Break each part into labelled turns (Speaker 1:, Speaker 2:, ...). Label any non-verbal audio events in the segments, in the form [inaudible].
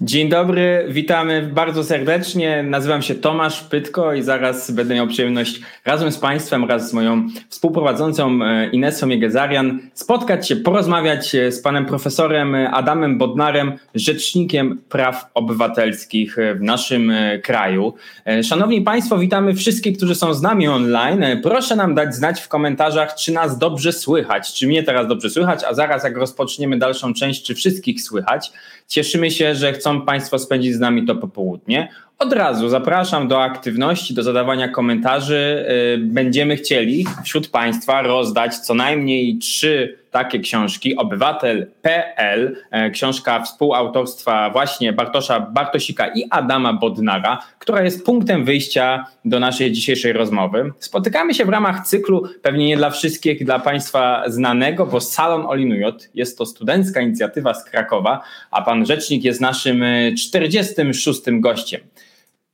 Speaker 1: Dzień dobry, witamy bardzo serdecznie. Nazywam się Tomasz Pytko i zaraz będę miał przyjemność razem z Państwem, wraz z moją współprowadzącą e, Inesą Jegezarian spotkać się, porozmawiać e, z panem profesorem Adamem Bodnarem, rzecznikiem praw obywatelskich w naszym e, kraju. Szanowni Państwo, witamy wszystkich, którzy są z nami online. Proszę nam dać znać w komentarzach, czy nas dobrze słychać, czy mnie teraz dobrze słychać, a zaraz jak rozpoczniemy dalszą część, czy wszystkich słychać. Cieszymy się, że chcą Państwo spędzić z nami to popołudnie. Od razu zapraszam do aktywności, do zadawania komentarzy. Y, będziemy chcieli wśród Państwa rozdać co najmniej trzy takie książki. Obywatel.pl, e, książka współautorstwa właśnie Bartosza Bartosika i Adama Bodnara, która jest punktem wyjścia do naszej dzisiejszej rozmowy. Spotykamy się w ramach cyklu, pewnie nie dla wszystkich, dla Państwa znanego, bo Salon Olinujot jest to studencka inicjatywa z Krakowa, a Pan Rzecznik jest naszym 46. E, gościem.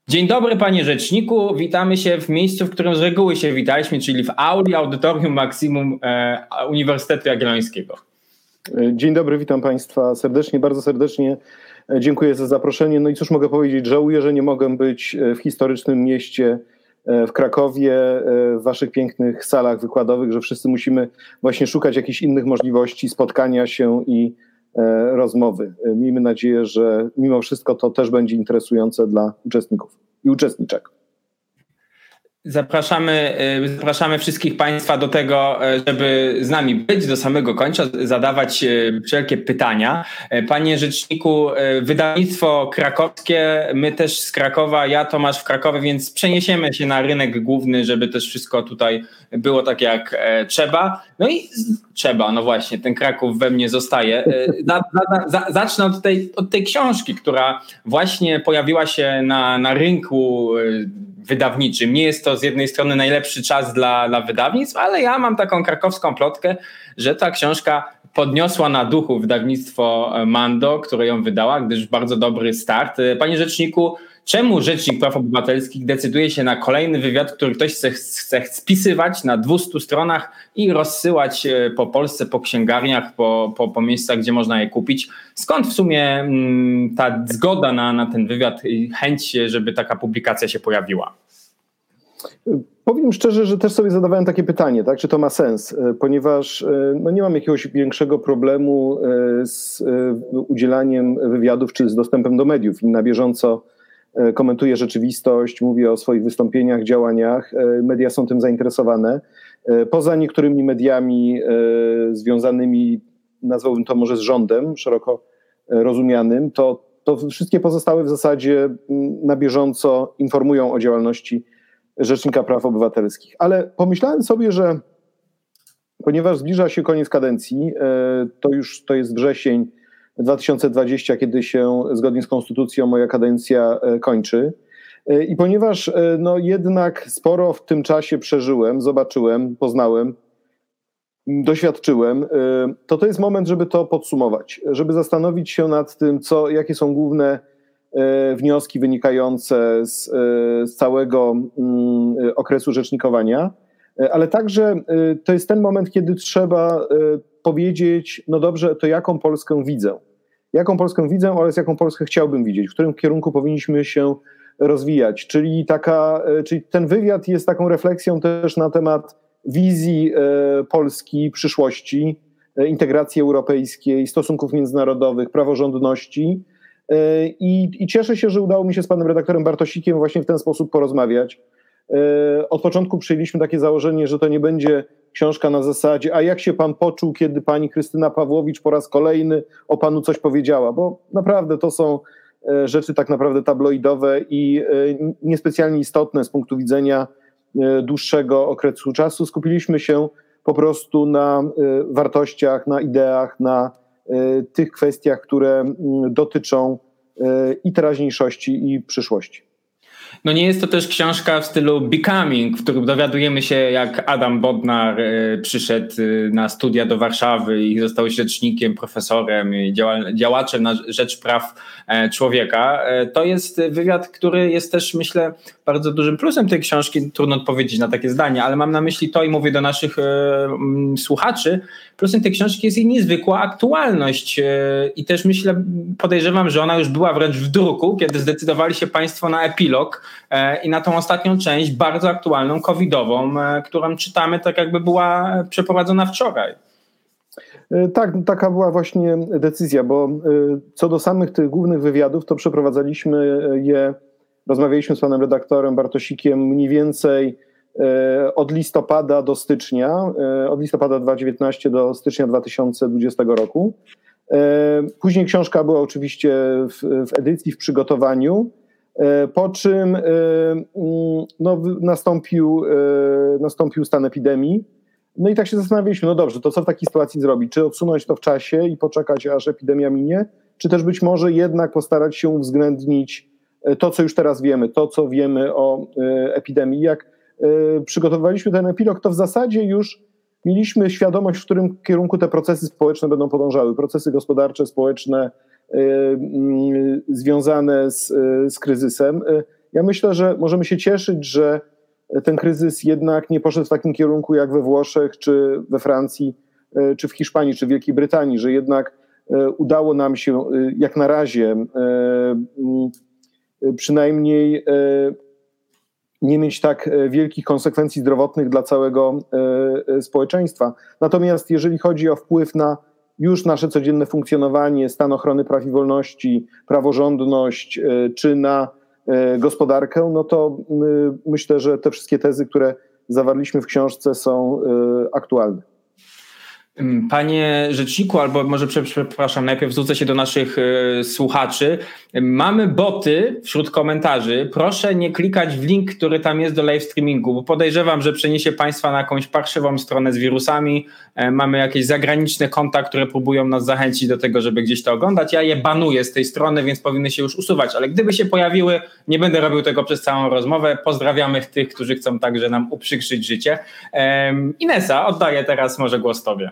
Speaker 1: Dzień dobry panie rzeczniku, witamy się w miejscu, w którym z reguły się witaliśmy, czyli w auli Audytorium Maksimum e, Uniwersytetu Jagiellońskiego.
Speaker 2: Dzień dobry, witam państwa serdecznie, bardzo serdecznie e, dziękuję za zaproszenie. No i cóż mogę powiedzieć, żałuję, że nie mogę być e, w historycznym mieście w Krakowie, w waszych pięknych salach wykładowych, że wszyscy musimy właśnie szukać jakichś innych możliwości spotkania się i E, rozmowy. E, miejmy nadzieję, że mimo wszystko to też będzie interesujące dla uczestników i uczestniczek.
Speaker 1: Zapraszamy, y, zapraszamy wszystkich Państwa do tego, e, żeby z nami być do samego końca, zadawać e, wszelkie pytania. E, panie Rzeczniku, wydawnictwo krakowskie, my też z Krakowa, ja Tomasz w Krakowie, więc przeniesiemy się na rynek główny, żeby też wszystko tutaj było tak jak trzeba. No i trzeba, no właśnie, ten Kraków we mnie zostaje. zacznę od tej, od tej książki, która właśnie pojawiła się na, na rynku wydawniczym. Nie jest to z jednej strony najlepszy czas dla, dla wydawnictw, ale ja mam taką krakowską plotkę, że ta książka podniosła na duchu wydawnictwo Mando, które ją wydała, gdyż bardzo dobry start. Panie Rzeczniku, czemu Rzecznik Praw Obywatelskich decyduje się na kolejny wywiad, który ktoś chce, chce spisywać na 200 stronach i rozsyłać e, po Polsce, po księgarniach, po, po, po miejscach, gdzie można je kupić? Skąd w sumie mm, ta zgoda na, na ten wywiad i chęć, żeby taka publikacja się pojawiła?
Speaker 2: Powiem szczerze, że też sobie zadawałem takie pytanie, tak, czy to ma sens, e, ponieważ e, no nie mam jakiegoś większego problemu z udzielaniem wywiadów czy z dostępem do mediów i na bieżąco E, komentuje rzeczywistość, mówi o swoich wystąpieniach, działaniach. E, media są tym zainteresowane. E, poza niektórymi mediami związanymi, nazwałbym to może z rządem, szeroko rozumianym, to, to wszystkie pozostałe w zasadzie na bieżąco informują o działalności Rzecznika Praw Obywatelskich. Ale pomyślałem sobie, że ponieważ zbliża się koniec kadencji, to już to jest wrzesień 2020, kiedy się zgodnie z konstytucją moja kadencja e, kończy. E, I ponieważ e, no, jednak sporo w tym czasie przeżyłem, zobaczyłem, poznałem, doświadczyłem, to to jest moment, żeby to podsumować, żeby zastanowić się nad tym, co, jakie są główne wnioski wynikające z, z całego mm, okresu rzecznikowania, ale także to jest ten moment, kiedy trzeba powiedzieć, no dobrze, to jaką Polskę widzę? Jaką Polskę widzę oraz jaką Polskę chciałbym widzieć? W którym kierunku powinniśmy się rozwijać? Czyli, taka, e, czyli ten wywiad jest taką refleksją też na temat wizji e, Polski przyszłości, e, integracji europejskiej, stosunków międzynarodowych, praworządności. I, I cieszę się, że udało mi się z panem redaktorem Bartosikiem właśnie w ten sposób porozmawiać. Od początku przyjęliśmy takie założenie, że to nie będzie książka na zasadzie, a jak się pan poczuł, kiedy pani Krystyna Pawłowicz po raz kolejny o panu coś powiedziała? Bo naprawdę to są e, rzeczy tak naprawdę tabloidowe i e, niespecjalnie istotne z punktu widzenia e, dłuższego okresu czasu. Skupiliśmy się po prostu na wartościach, na ideach, na tych kwestiach, które dotyczą i teraźniejszości, i przyszłości.
Speaker 1: No nie jest to też książka w stylu Becoming, w którym dowiadujemy się, jak Adam Bodnar e, przyszedł e, na studia do Warszawy i został rzecznikiem, profesorem i działaczem na rzecz praw e, człowieka. To jest wywiad, który jest też, myślę, bardzo dużym plusem tej książki. Trudno odpowiedzieć na takie zdanie, ale mam na myśli to i mówię do naszych słuchaczy. Plusem tej książki jest jej niezwykła aktualność i też myślę, podejrzewam, że ona już była wręcz w druku, kiedy zdecydowali się Państwo na epilog E, i na tą ostatnią część, bardzo aktualną, covidową, e, którą czytamy tak jakby była przeprowadzona wczoraj.
Speaker 2: E, tak, taka była właśnie decyzja, bo co do samych tych głównych wywiadów, to przeprowadzaliśmy je, rozmawialiśmy z panem redaktorem Bartosikiem mniej więcej od listopada do stycznia, od listopada 2019 do stycznia 2020 roku. Później książka była oczywiście w, w edycji, w przygotowaniu. E, po czym e, mm, no, nastąpił, e, nastąpił stan epidemii. No i tak się zastanawialiśmy, no dobrze, to co w takiej sytuacji zrobić? Czy odsunąć to w czasie i poczekać, aż epidemia minie? Czy też być może jednak postarać się uwzględnić to, co już teraz wiemy, to, co wiemy o epidemii? Jak przygotowywaliśmy ten epilog, to w zasadzie już mieliśmy świadomość, w którym kierunku te procesy społeczne będą podążały. Procesy gospodarcze, społeczne, związane z, y, z kryzysem. Ja myślę, że możemy się cieszyć, że ten kryzys jednak nie poszedł w takim kierunku jak we Włoszech, czy we Francji, czy w Hiszpanii, czy w Wielkiej Brytanii, że jednak udało nam się jak na razie przynajmniej nie mieć tak wielkich konsekwencji zdrowotnych dla całego społeczeństwa. Natomiast jeżeli chodzi o wpływ na już nasze codzienne funkcjonowanie, stan ochrony praw i wolności, praworządność e, czy na e, gospodarkę, no to myślę, że te wszystkie tezy, które zawarliśmy w książce są e, aktualne.
Speaker 1: Panie rzeczniku, albo może przepraszam, najpierw zwrócę się do naszych y, słuchaczy. Mamy boty wśród komentarzy. Proszę nie klikać w link, który tam jest do live streamingu, bo podejrzewam, że przeniesie Państwa na jakąś parszywą stronę z wirusami. E, mamy jakieś zagraniczne konta, które próbują nas zachęcić do tego, żeby gdzieś to oglądać. Ja je banuję z tej strony, więc powinny się już usuwać, ale gdyby się pojawiły, nie będę robił tego przez całą rozmowę. Pozdrawiamy tych, którzy chcą także nam uprzykrzyć życie. Inesa, oddaję teraz może głos Tobie.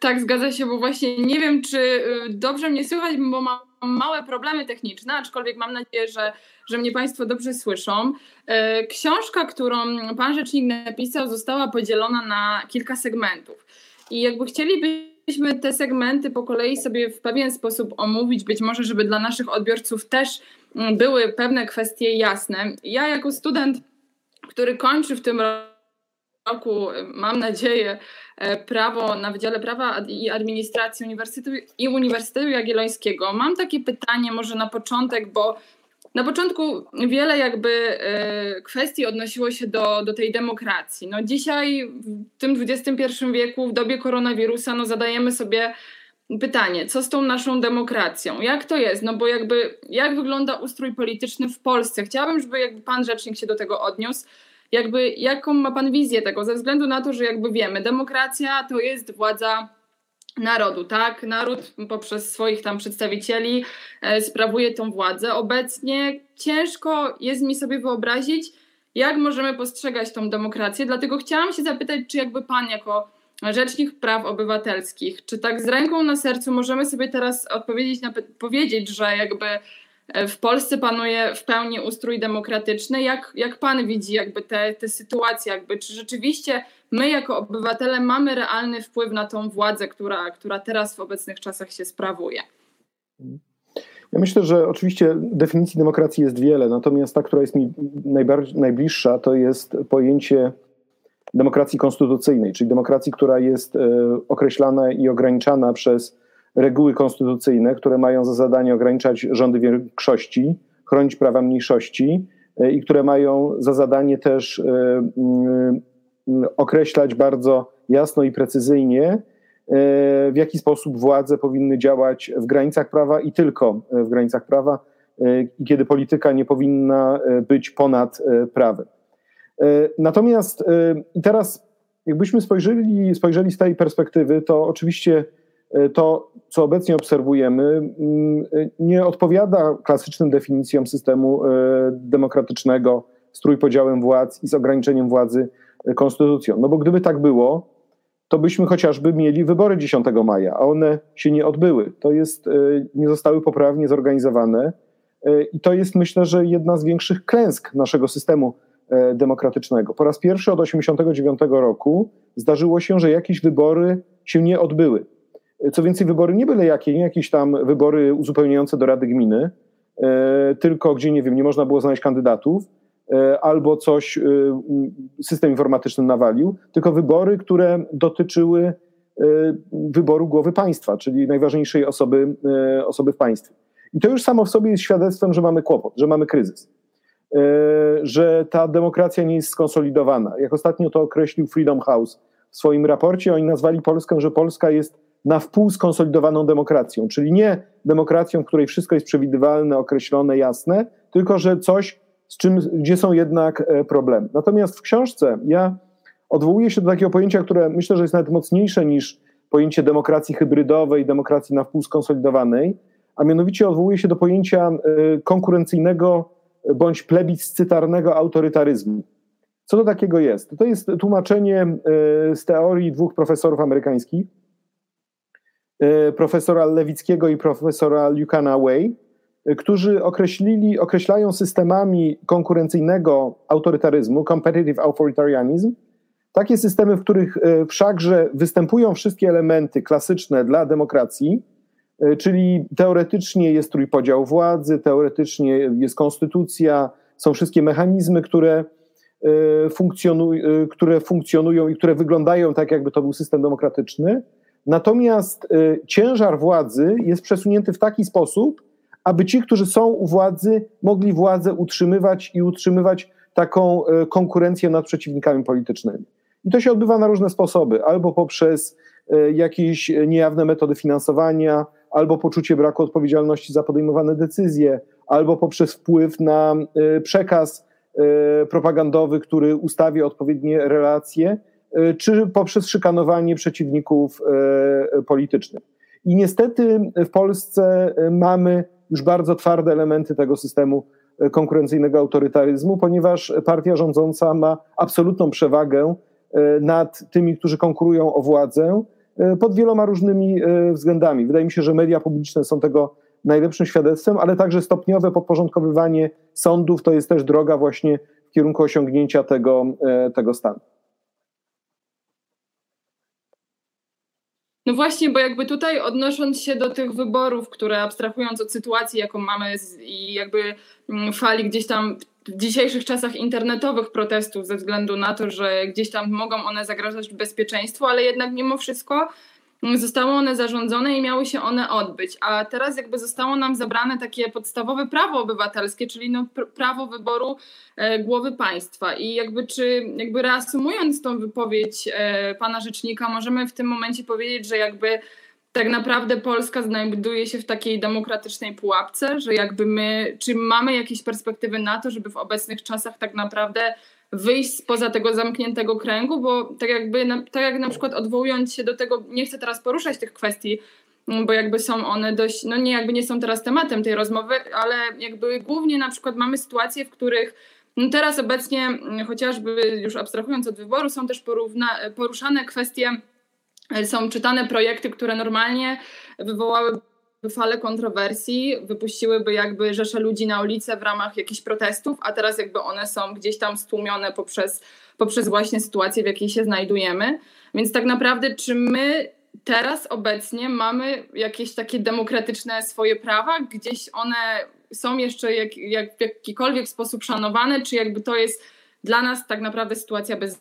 Speaker 3: Tak, zgadza się, bo właśnie nie wiem, czy e, dobrze mnie słychać, bo mam małe problemy techniczne, aczkolwiek mam nadzieję, że, że mnie Państwo dobrze słyszą. E, książka, którą Pan Rzecznik napisał, została podzielona na kilka segmentów. I jakby chcielibyśmy te segmenty po kolei sobie w pewien sposób omówić, być może, żeby dla naszych odbiorców też mm, były pewne kwestie jasne. Ja jako student, który kończy w tym roku, mam nadzieję, E, prawo na Wydziale Prawa i Administracji Uniwersytetu i Uniwersytetu Jagiellońskiego. Mam takie pytanie może na początek, bo na początku wiele jakby e, kwestii odnosiło się do, do tej demokracji. No dzisiaj w tym XXI wieku, w dobie koronawirusa, no zadajemy sobie pytanie, co z tą naszą demokracją? Jak to jest? No bo jakby, jak wygląda ustrój polityczny w Polsce? Chciałabym, żeby jakby pan rzecznik się do tego odniósł jakby jaką ma pan wizję tego, ze względu na to, że jakby wiemy, demokracja to jest władza narodu, tak? Naród poprzez swoich tam przedstawicieli e, sprawuje tą władzę. Obecnie ciężko jest mi sobie wyobrazić, jak możemy postrzegać tą demokrację, dlatego chciałam się zapytać, czy jakby pan jako Rzecznik Praw Obywatelskich, czy tak z ręką na sercu możemy sobie teraz odpowiedzieć na, powiedzieć, że jakby w Polsce panuje w pełni ustrój demokratyczny. Jak, jak pan widzi jakby te, te sytuacje, jakby, czy rzeczywiście my jako obywatele mamy realny wpływ na tą władzę, która, która teraz w obecnych czasach się sprawuje?
Speaker 2: Ja myślę, że oczywiście definicji demokracji jest wiele, natomiast ta, która jest mi najbliższa, to jest pojęcie demokracji konstytucyjnej, czyli demokracji, która jest e, określana i ograniczana przez reguły konstytucyjne, które mają za zadanie ograniczać rządy większości, chronić prawa mniejszości e, i które mają za zadanie też e, mm, określać bardzo jasno i precyzyjnie, e, w jaki sposób władze powinny działać w granicach prawa i tylko w granicach prawa, kiedy polityka nie powinna być ponad prawem. Natomiast teraz, jakbyśmy spojrzeli, spojrzeli z tej perspektywy, to oczywiście to, co obecnie obserwujemy, mm, nie odpowiada klasycznym definicjom systemu demokratycznego z trójpodziałem władz i z ograniczeniem władzy konstytucją. No bo gdyby tak było, to byśmy chociażby mieli wybory 10 maja, a one się nie odbyły. To jest, e, nie zostały poprawnie zorganizowane e, i to jest myślę, że jedna z większych klęsk naszego systemu e, demokratycznego. Po raz pierwszy od 1989 roku zdarzyło się, że jakieś wybory się nie odbyły. Co więcej, wybory nie byle jakie, nie jakieś tam wybory uzupełniające do Rady Gminy, tylko gdzie, nie wiem, nie można było znaleźć kandydatów, E, albo coś e, system informatyczny nawalił, tylko wybory, które dotyczyły e, wyboru głowy państwa, czyli najważniejszej osoby, osoby w państwie. I to już samo w sobie jest świadectwem, że mamy kłopot, że mamy kryzys, że ta demokracja nie jest skonsolidowana. Jak ostatnio to określił Freedom House w swoim raporcie, oni nazwali Polskę, że Polska jest na wpół skonsolidowaną demokracją, czyli nie demokracją, w której wszystko jest przewidywalne, określone, jasne, tylko że coś z czym, gdzie są jednak e, problemy. Natomiast w książce ja odwołuję się do takiego pojęcia, które myślę, że jest nawet mocniejsze niż pojęcie demokracji hybrydowej, demokracji na wpół skonsolidowanej, a mianowicie odwołuję się do pojęcia e, konkurencyjnego bądź plebiscytarnego autorytaryzmu. Co to takiego jest? To jest tłumaczenie e, z teorii dwóch profesorów amerykańskich, profesora Lewickiego i profesora Lucana Way, którzy określili, określają systemami konkurencyjnego autorytaryzmu, competitive authoritarianism, takie systemy, w których e, wszakże występują wszystkie elementy klasyczne dla demokracji, czyli teoretycznie jest trójpodział władzy, teoretycznie jest konstytucja, są wszystkie mechanizmy, które, które funkcjonują i które wyglądają tak, jakby to był system demokratyczny. Natomiast ciężar władzy jest przesunięty w taki sposób, aby ci, którzy są u władzy, mogli władzę utrzymywać i utrzymywać taką e, konkurencję nad przeciwnikami politycznymi. I to się odbywa na różne sposoby, albo poprzez e, jakieś niejawne metody finansowania, albo poczucie braku odpowiedzialności za podejmowane decyzje, albo poprzez wpływ na przekaz propagandowy, który ustawi odpowiednie relacje, czy poprzez szykanowanie przeciwników politycznych. I niestety w Polsce mamy już bardzo twarde elementy tego systemu konkurencyjnego autorytaryzmu, ponieważ partia rządząca ma absolutną przewagę nad tymi, którzy konkurują o władzę pod wieloma różnymi względami. Wydaje mi się, że media publiczne są tego najlepszym świadectwem, ale także stopniowe podporządkowywanie sądów to jest też droga właśnie w kierunku osiągnięcia tego, tego stanu.
Speaker 3: No właśnie, bo jakby tutaj odnosząc się do tych wyborów, które abstrahując od sytuacji, jaką mamy i jakby mm, fali gdzieś tam w dzisiejszych czasach internetowych protestów ze względu na to, że gdzieś tam mogą one zagrażać bezpieczeństwu, ale jednak mimo wszystko zostały one zarządzone i miały się one odbyć. A teraz jakby zostało nam zabrane takie podstawowe prawo obywatelskie, czyli no prawo wyboru e, głowy państwa. I jakby czy jakby reasumując tą wypowiedź e, pana rzecznika, możemy w tym momencie powiedzieć, że jakby tak naprawdę Polska znajduje się w takiej demokratycznej pułapce, że jakby my, czy mamy jakieś perspektywy na to, żeby w obecnych czasach tak naprawdę wyjść spoza tego zamkniętego kręgu, bo tak jakby, tak jak na przykład odwołując się do tego, nie chcę teraz poruszać tych kwestii, mm, bo jakby są one dość, no nie jakby nie są teraz tematem tej rozmowy, ale jakby głównie na przykład mamy sytuacje, w których no teraz obecnie, mm, chociażby już abstrahując od wyboru, są też porówna, poruszane kwestie, są czytane projekty, które normalnie wywołały falę kontrowersji, wypuściłyby jakby rzesze ludzi na ulicę w ramach jakichś protestów, a teraz jakby one są gdzieś tam stłumione poprzez, poprzez właśnie sytuację, w jakiej się znajdujemy. Więc tak naprawdę, czy my teraz obecnie mamy jakieś takie demokratyczne swoje prawa, gdzieś one są jeszcze jak, jak w jakikolwiek sposób szanowane, czy jakby to jest dla nas tak naprawdę sytuacja bez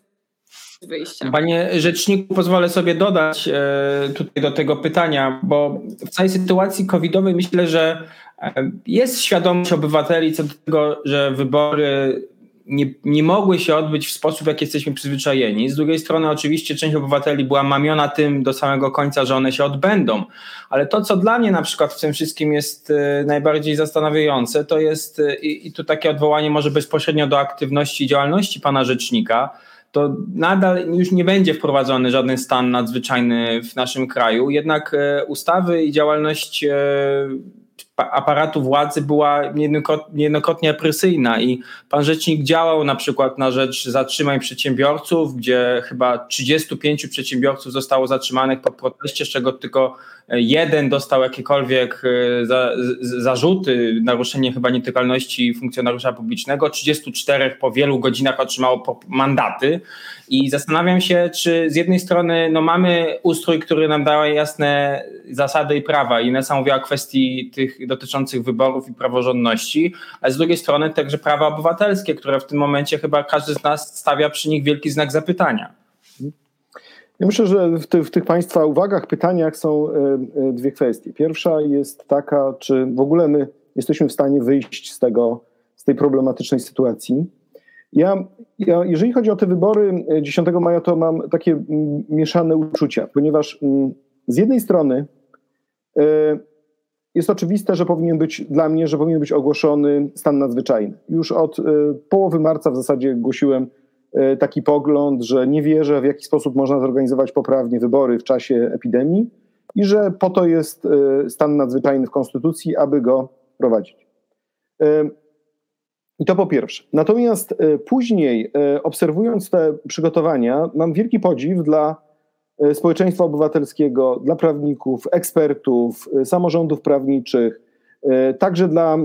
Speaker 3: wyjścia.
Speaker 1: Panie Rzeczniku, pozwolę sobie dodać e, tutaj do tego pytania, bo w całej sytuacji covidowej myślę, że e, jest świadomość obywateli co do tego, że wybory nie, nie mogły się odbyć w sposób, w jaki jesteśmy przyzwyczajeni. Z drugiej strony, oczywiście, część obywateli była mamiona tym do samego końca, że one się odbędą. Ale to, co dla mnie na przykład w tym wszystkim jest e, najbardziej zastanawiające, to jest, i, i tu takie odwołanie może bezpośrednio do aktywności i działalności pana rzecznika, to nadal już nie będzie wprowadzony żaden stan nadzwyczajny w naszym kraju. Jednak ustawy i działalność aparatu władzy była niejednokrotnie opresyjna i pan rzecznik działał na przykład na rzecz zatrzymań przedsiębiorców, gdzie chyba 35 przedsiębiorców zostało zatrzymanych po proteście, z czego tylko jeden dostał jakiekolwiek e, za, zarzuty, naruszenie chyba nietykalności funkcjonariusza publicznego, 34 po wielu godzinach otrzymało mandaty. I zastanawiam się, czy z jednej strony no, mamy ustrój, który nam daje jasne zasady i prawa. I Inesa mówiła o kwestii tych dotyczących wyborów i praworządności, a z drugiej strony także prawa obywatelskie, które w tym momencie chyba każdy z nas stawia przy nich wielki znak zapytania.
Speaker 2: Ja myślę, że w, ty, w, tych Państwa uwagach, pytaniach są e, e, dwie kwestie. Pierwsza jest taka, czy w ogóle my jesteśmy w stanie wyjść z, tego, z tej problematycznej sytuacji. Ja, ja, jeżeli chodzi o te wybory 10 e, maja, to mam takie mieszane uczucia, ponieważ z jednej strony jest oczywiste, że powinien być dla mnie, że powinien być ogłoszony stan nadzwyczajny. Już od połowy marca w zasadzie głosiłem E, taki pogląd, że nie wierzę, w jaki sposób można zorganizować poprawnie wybory w czasie epidemii i że po to jest e, stan nadzwyczajny w Konstytucji, aby go prowadzić. E, I to po pierwsze. Natomiast później, obserwując te przygotowania, mam wielki podziw dla społeczeństwa obywatelskiego, dla prawników, ekspertów, samorządów prawniczych, także dla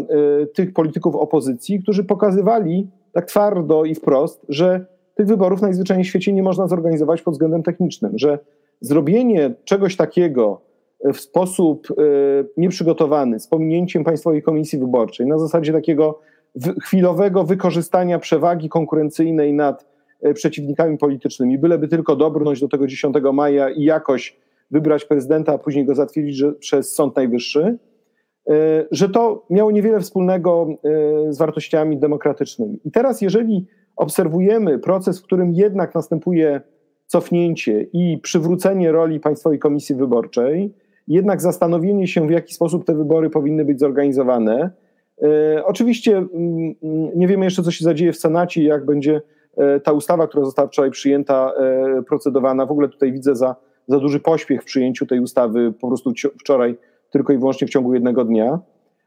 Speaker 2: tych polityków opozycji, którzy pokazywali tak twardo i wprost, że tych wyborów najzwyczajniej w świecie nie można zorganizować pod względem technicznym, że zrobienie czegoś takiego w sposób e, nieprzygotowany, z pominięciem Państwowej Komisji Wyborczej, na zasadzie takiego chwilowego wykorzystania przewagi konkurencyjnej nad e, przeciwnikami politycznymi, byleby tylko dobrnąć do tego 10 maja i jakoś wybrać prezydenta, a później go zatwierdzić przez Sąd Najwyższy, e, że to miało niewiele wspólnego z wartościami demokratycznymi. I teraz, jeżeli obserwujemy proces, w którym jednak następuje cofnięcie i przywrócenie roli Państwowej Komisji Wyborczej, jednak zastanowienie się, w jaki sposób te wybory powinny być zorganizowane. E, oczywiście mm, mm, nie wiemy jeszcze, co się zadzieje w Senacie, jak będzie e, ta ustawa, która została wczoraj przyjęta, e, procedowana. W ogóle tutaj widzę za, za duży pośpiech w przyjęciu tej ustawy po prostu wczoraj, tylko i wyłącznie w ciągu jednego dnia.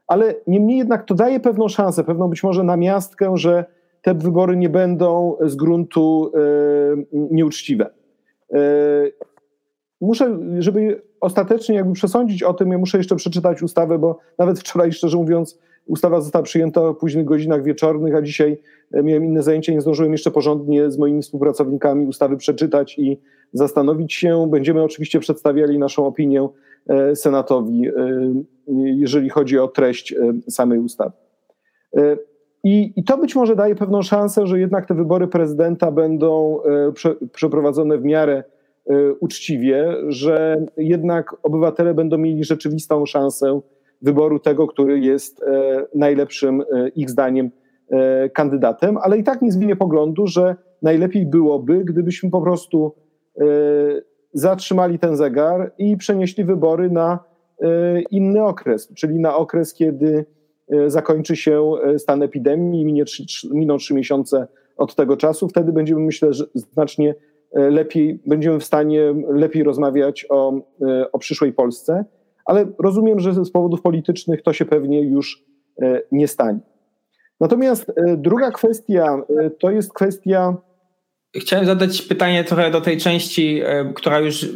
Speaker 2: Ale niemniej jednak to daje pewną szansę, pewną być może namiastkę, że te wybory nie będą z gruntu e, nieuczciwe. E, muszę, żeby ostatecznie jakby przesądzić o tym, ja muszę jeszcze przeczytać ustawę, bo nawet wczoraj, szczerze mówiąc, ustawa została przyjęta o późnych godzinach wieczornych, a dzisiaj e, miałem inne zajęcia, nie zdążyłem jeszcze porządnie z moimi współpracownikami ustawy przeczytać i zastanowić się. Będziemy oczywiście przedstawiali naszą opinię Senatowi, jeżeli chodzi o treść samej ustawy. I, I, to być może daje pewną szansę, że jednak te wybory prezydenta będą e, prze, przeprowadzone w miarę e, uczciwie, że jednak obywatele będą mieli rzeczywistą szansę wyboru tego, który jest e, najlepszym ich zdaniem kandydatem, ale i tak nie zmienię poglądu, że najlepiej byłoby, gdybyśmy po prostu zatrzymali ten zegar i przenieśli wybory na inny okres, czyli na okres, kiedy E, zakończy się e, stan epidemii minie miną trzy miesiące od tego czasu, wtedy będziemy, myślę, że znacznie e, lepiej, będziemy w stanie lepiej rozmawiać o, o przyszłej Polsce, ale rozumiem, że z powodów politycznych to się pewnie już nie stanie. Natomiast druga kwestia to jest kwestia.
Speaker 1: Chciałem zadać pytanie trochę do tej części, która już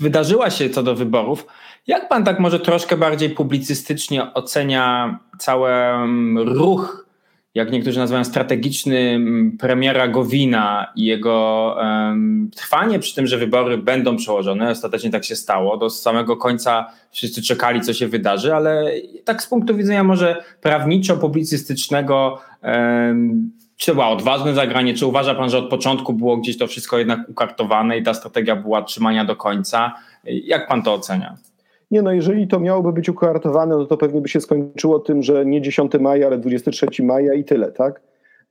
Speaker 1: wydarzyła się co do wyborów. Jak pan tak może troszkę bardziej publicystycznie ocenia cały mm, ruch, jak niektórzy nazywają strategiczny mm, premiera Gowina i jego um, trwanie przy tym, że wybory będą przełożone, ostatecznie tak się stało, do samego końca wszyscy czekali, co się wydarzy, ale tak z punktu widzenia może prawniczo-publicystycznego um, czy to było odważne zagranie, czy uważa pan, że od początku było gdzieś to wszystko jednak ukartowane i ta strategia była trzymania do końca? Jak pan to ocenia?
Speaker 2: Nie no, jeżeli to miałoby być ukartowane, no to pewnie by się skończyło tym, że nie 10 maja, ale 23 maja i tyle, tak?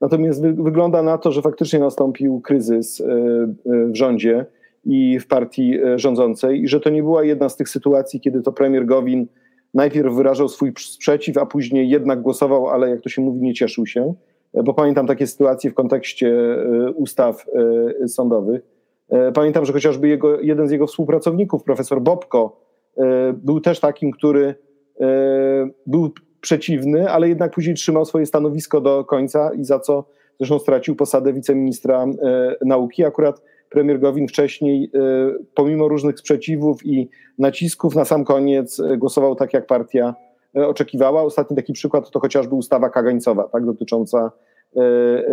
Speaker 2: Natomiast wy, wygląda na to, że faktycznie nastąpił kryzys e, e, w rządzie i w partii e, rządzącej i że to nie była jedna z tych sytuacji, kiedy to premier Gowin najpierw wyrażał swój sprzeciw, a później jednak głosował, ale jak to się mówi, nie cieszył się. bo pamiętam takie sytuacje w kontekście ustaw sądowych. Pamiętam, że chociażby jego, jeden z jego współpracowników, profesor Bobko, był też takim, który był przeciwny, ale jednak później trzymał swoje stanowisko do końca i za co zresztą stracił posadę wiceministra nauki. Akurat premier Gowin wcześniej, e, pomimo różnych sprzeciwów i nacisków, na sam koniec e, głosował tak, jak partia e, oczekiwała. Ostatni taki przykład to chociażby ustawa kagańcowa, tak, dotycząca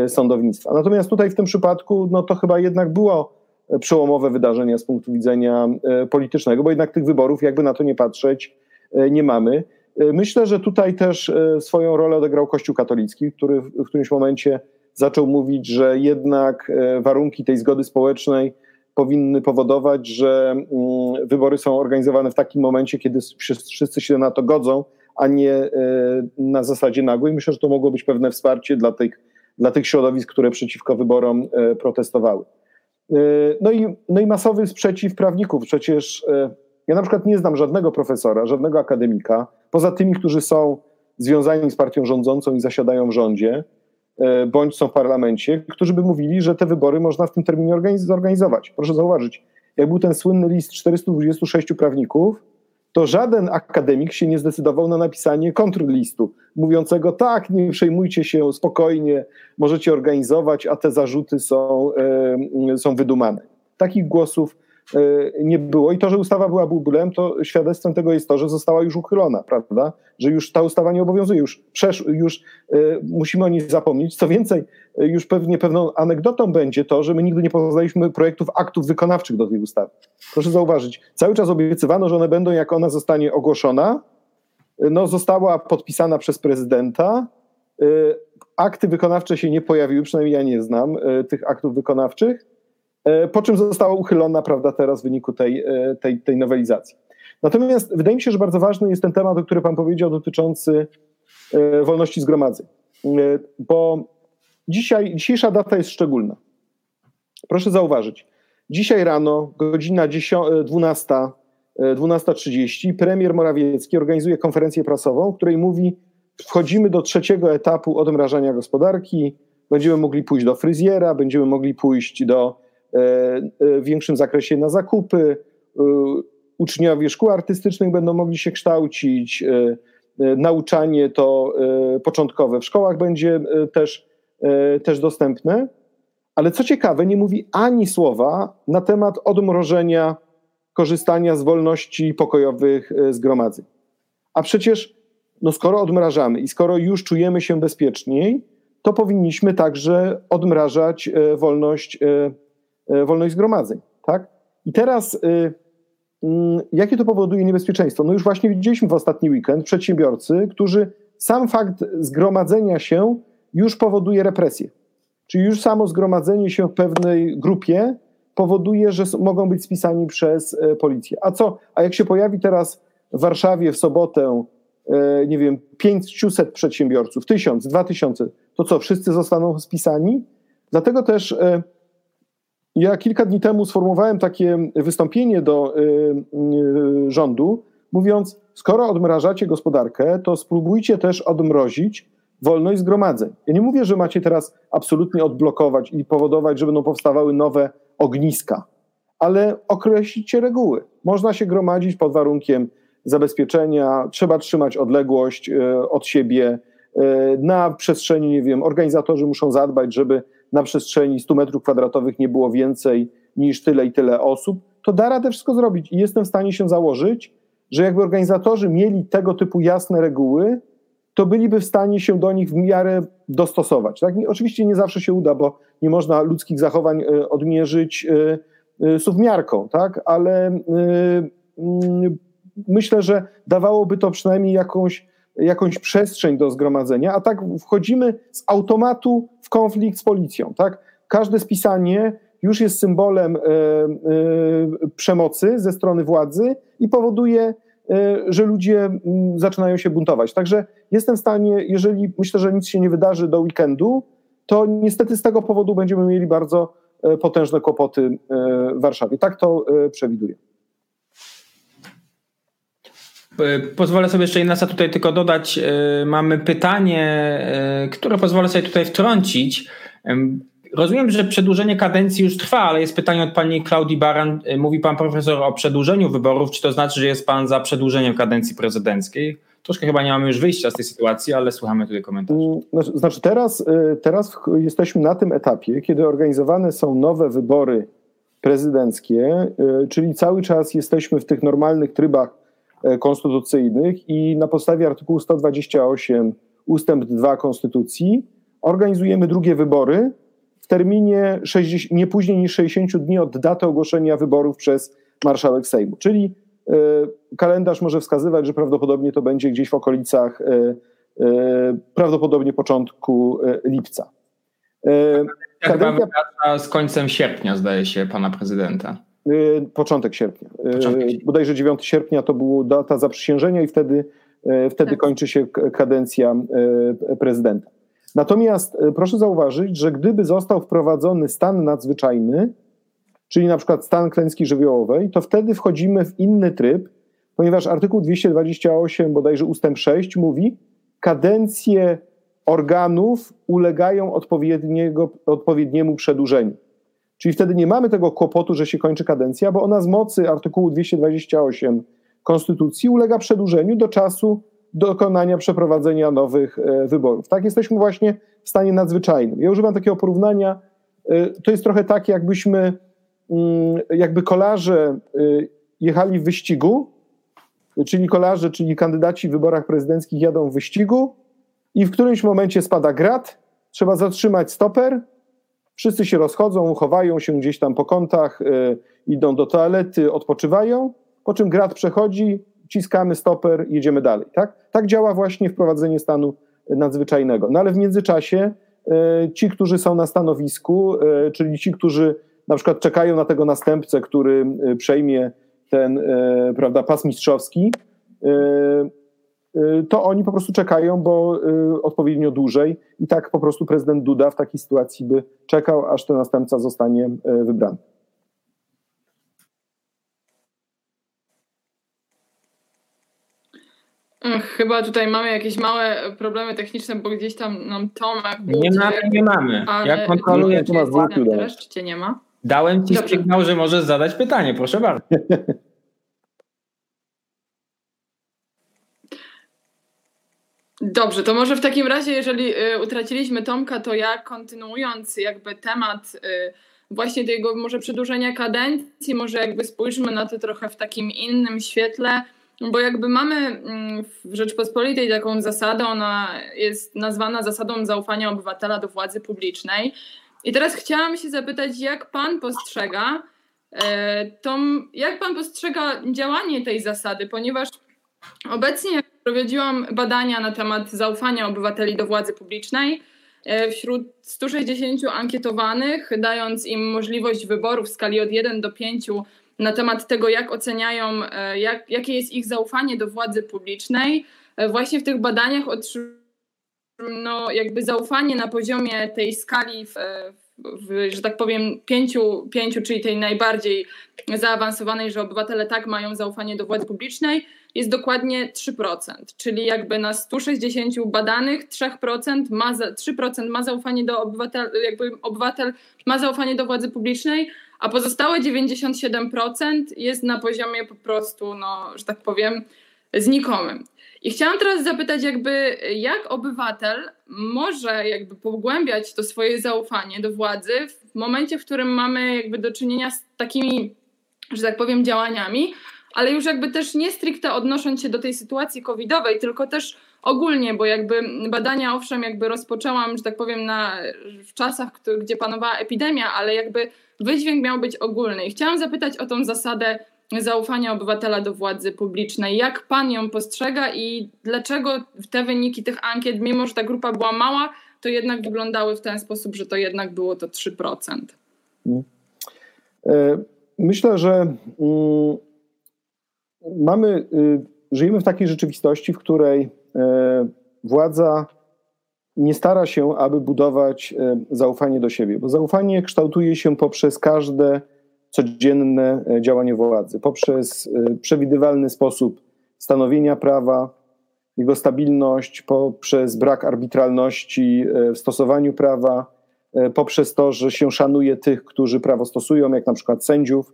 Speaker 2: sądownictwa. Natomiast tutaj w tym przypadku, no to chyba jednak było przełomowe wydarzenie z punktu widzenia politycznego, bo jednak tych wyborów, jakby na to nie patrzeć, nie mamy. Myślę, że tutaj też swoją rolę odegrał Kościół katolicki, który w którymś momencie zaczął mówić, że jednak e, warunki tej zgody społecznej powinny powodować, że mm, wybory są organizowane w takim momencie, kiedy wszyscy się na to godzą, a nie e, na zasadzie nagłej. Myślę, że to mogło być pewne wsparcie dla tych, dla tych środowisk, które przeciwko wyborom e, protestowały. No i, no i masowy sprzeciw prawników. Przecież ja na przykład nie znam żadnego profesora, żadnego akademika, poza tymi, którzy są związani z partią rządzącą i zasiadają w rządzie, E, bądź są w parlamencie, którzy by mówili, że te wybory można w tym terminie zorganizować. Proszę zauważyć, jak był ten słynny list 426 prawników, to żaden akademik się nie zdecydował na napisanie kontrlistu, mówiącego tak, nie przejmujcie się, spokojnie, możecie organizować, a te zarzuty są, e, są wydumane. Takich głosów nie było. I to, że ustawa była bublem, to świadectwem tego jest to, że została już uchylona, prawda? Że już ta ustawa nie obowiązuje, już, przesz, już y, musimy o niej zapomnieć. Co więcej, y, już pewnie pewną anegdotą będzie to, że my nigdy nie poznaliśmy projektów aktów wykonawczych do tej ustawy. Proszę zauważyć, cały czas obiecywano, że one będą, jak ona zostanie ogłoszona, no, została podpisana przez prezydenta. Akty wykonawcze się nie pojawiły, przynajmniej ja nie znam tych aktów wykonawczych E, po czym została uchylona, prawda, teraz w wyniku tej, e, tej, tej nowelizacji. Natomiast wydaje mi się, że bardzo ważny jest ten temat, o którym Pan powiedział, dotyczący e, wolności zgromadzeń. Bo dzisiaj, dzisiejsza data jest szczególna. Proszę zauważyć, dzisiaj rano, godzina 12, 12.30, premier Morawiecki organizuje konferencję prasową, w której mówi, wchodzimy do trzeciego etapu odmrażania gospodarki, będziemy mogli pójść do fryzjera, będziemy mogli pójść do E, e, w większym zakresie na zakupy. E, uczniowie szkół artystycznych będą mogli się kształcić. Nauczanie to początkowe w szkołach będzie też, też dostępne. Ale co ciekawe, nie mówi ani słowa na temat odmrożenia korzystania z wolności pokojowych zgromadzeń. A przecież, no skoro odmrażamy i skoro już czujemy się bezpieczniej, to powinniśmy także odmrażać wolność E, wolność zgromadzeń. Tak? I teraz y, mm, jakie to powoduje niebezpieczeństwo? No już właśnie widzieliśmy w ostatni weekend przedsiębiorcy, którzy sam fakt zgromadzenia się już powoduje represję. Czyli już samo zgromadzenie się w pewnej grupie powoduje, że mogą być spisani przez e, policję. A co? A jak się pojawi teraz w Warszawie w sobotę, e, nie wiem, 500 przedsiębiorców, 1000, 2000, to co, wszyscy zostaną spisani? Dlatego też ja kilka dni temu sformułowałem takie wystąpienie do y, y, rządu, mówiąc: skoro odmrażacie gospodarkę, to spróbujcie też odmrozić wolność zgromadzeń. Ja nie mówię, że macie teraz absolutnie odblokować i powodować, że będą powstawały nowe ogniska, ale określicie reguły. Można się gromadzić pod warunkiem zabezpieczenia, trzeba trzymać odległość y, od siebie. Na przestrzeni, nie wiem, organizatorzy muszą zadbać, żeby na przestrzeni 100 metrów kwadratowych nie było więcej niż tyle i tyle osób, to da radę wszystko zrobić. I jestem w stanie się założyć, że jakby organizatorzy mieli tego typu jasne reguły, to byliby w stanie się do nich w miarę dostosować. Tak? oczywiście nie zawsze się uda, bo nie można ludzkich zachowań e, odmierzyć e, e, suwmiarką, tak? ale myślę, że dawałoby to przynajmniej jakąś jakąś przestrzeń do zgromadzenia, a tak wchodzimy z automatu w konflikt z policją. Tak? Każde spisanie już jest symbolem e, e, przemocy ze strony władzy i powoduje, e, że ludzie zaczynają się buntować. Także jestem w stanie, jeżeli myślę, że nic się nie wydarzy do weekendu, to niestety z tego powodu będziemy mieli bardzo potężne kłopoty w Warszawie. Tak to przewiduję.
Speaker 1: Pozwolę sobie jeszcze Inesa tutaj tylko dodać. Mamy pytanie, które pozwolę sobie tutaj wtrącić. Rozumiem, że przedłużenie kadencji już trwa, ale jest pytanie od pani Klaudii Baran. Mówi pan profesor o przedłużeniu wyborów. Czy to znaczy, że jest pan za przedłużeniem kadencji prezydenckiej? Troszkę chyba nie mamy już wyjścia z tej sytuacji, ale słuchamy tutaj komentarzy. Mm,
Speaker 2: znaczy, znaczy teraz, teraz jesteśmy na tym etapie, kiedy organizowane są nowe wybory prezydenckie, czyli cały czas jesteśmy w tych normalnych trybach konstytucyjnych i na podstawie artykułu 128 ustęp 2 Konstytucji organizujemy drugie wybory w terminie 60, nie później niż 60 dni od daty ogłoszenia wyborów przez marszałek Sejmu. Czyli e, kalendarz może wskazywać, że prawdopodobnie to będzie gdzieś w okolicach e, e, prawdopodobnie początku lipca.
Speaker 1: Kadencja z końcem sierpnia, zdaje się, pana prezydenta.
Speaker 2: Początek sierpnia. Początek. Bodajże 9 sierpnia to była data zaprzysiężenia i wtedy, wtedy tak. kończy się kadencja prezydenta. Natomiast proszę zauważyć, że gdyby został wprowadzony stan nadzwyczajny, czyli na przykład stan klęski żywiołowej, to wtedy wchodzimy w inny tryb, ponieważ artykuł 228 bodajże ustęp 6 mówi, kadencje organów ulegają odpowiedniego, odpowiedniemu przedłużeniu. Czyli wtedy nie mamy tego kłopotu, że się kończy kadencja, bo ona z mocy artykułu 228 Konstytucji ulega przedłużeniu do czasu dokonania przeprowadzenia nowych e, wyborów. Tak, jesteśmy właśnie w stanie nadzwyczajnym. Ja używam takiego porównania, e, to jest trochę tak, jakbyśmy, mm, jakby kolarze e, jechali w wyścigu, czyli kolarze, czyli kandydaci w wyborach prezydenckich jadą w wyścigu i w którymś momencie spada grat, trzeba zatrzymać stoper, wszyscy się rozchodzą, chowają się gdzieś tam po kątach, idą do toalety, odpoczywają, po czym grat przechodzi, wciskamy stoper, jedziemy dalej. Tak, tak działa właśnie wprowadzenie stanu nadzwyczajnego. No ale w międzyczasie e, ci, którzy są na stanowisku, e, czyli ci, którzy na przykład czekają na tego następcę, który przejmie ten prawda, pas mistrzowski, to oni po prostu czekają, bo odpowiednio dłużej i tak po prostu prezydent Duda w takiej sytuacji by czekał, aż ten następca zostanie wybrany.
Speaker 3: Chyba tutaj mamy jakieś małe problemy techniczne, bo gdzieś tam nam Tomek
Speaker 1: Nie mamy, nie mamy.
Speaker 3: Ja kontroluję, czy jest teraz, czy cię nie ma.
Speaker 1: Dałem ci Dobrze. sygnał, że możesz zadać pytanie, proszę bardzo. [laughs]
Speaker 3: Dobrze, to może w takim razie, jeżeli y, utraciliśmy Tomka, to ja kontynuując jakby temat y, właśnie tego może przedłużenia kadencji, może jakby spójrzmy na to trochę w takim innym świetle bo jakby mamy mm, w Rzeczpospolitej taką zasadę, ona jest nazwana zasadą zaufania obywatela do władzy publicznej. I teraz chciałam się zapytać, jak pan postrzega e, tą, jak pan postrzega działanie tej zasady, ponieważ obecnie prowadziłam badania na temat zaufania obywateli do władzy publicznej e, wśród 160 ankietowanych, dając im możliwość wyboru w skali od 1 do 5 na temat tego, jak oceniają, e, jak, jakie jest ich zaufanie do władzy publicznej. E, właśnie w tych badaniach no, jakby zaufanie na poziomie tej skali, w, w, że tak powiem, pięciu, pięciu, czyli tej najbardziej zaawansowanej, że obywatele tak mają zaufanie do władzy publicznej, jest dokładnie 3%. Czyli jakby na 160 badanych 3% ma, 3% ma zaufanie do obywatela, jakby obywatel ma zaufanie do władzy publicznej, a pozostałe 97% jest na poziomie po prostu, no, że tak powiem, znikomym. I chciałam teraz zapytać, jakby jak obywatel może jakby pogłębiać to swoje zaufanie do władzy w momencie, w którym mamy jakby do czynienia z takimi, że tak powiem, działaniami, ale już jakby też nie stricte odnosząc się do tej sytuacji covidowej, tylko też ogólnie, bo jakby badania owszem jakby rozpoczęłam, że tak powiem, na, w czasach, gdzie panowała epidemia, ale jakby wydźwięk miał być ogólny. I chciałam zapytać o tą zasadę zaufania obywatela do władzy publicznej. Jak pan ją postrzega i dlaczego te wyniki tych ankiet, mimo że ta grupa była mała, to jednak wyglądały w ten sposób, że to jednak było to 3%?
Speaker 2: E, myślę, że mm, mamy, y, żyjemy w takiej rzeczywistości, w której e, władza nie stara się, aby budować e, zaufanie do siebie, bo zaufanie kształtuje się poprzez każde codzienne działanie władzy, poprzez przewidywalny sposób stanowienia prawa, jego stabilność poprzez brak arbitralności w stosowaniu prawa, poprzez to, że się szanuje tych, którzy prawo stosują, jak na przykład sędziów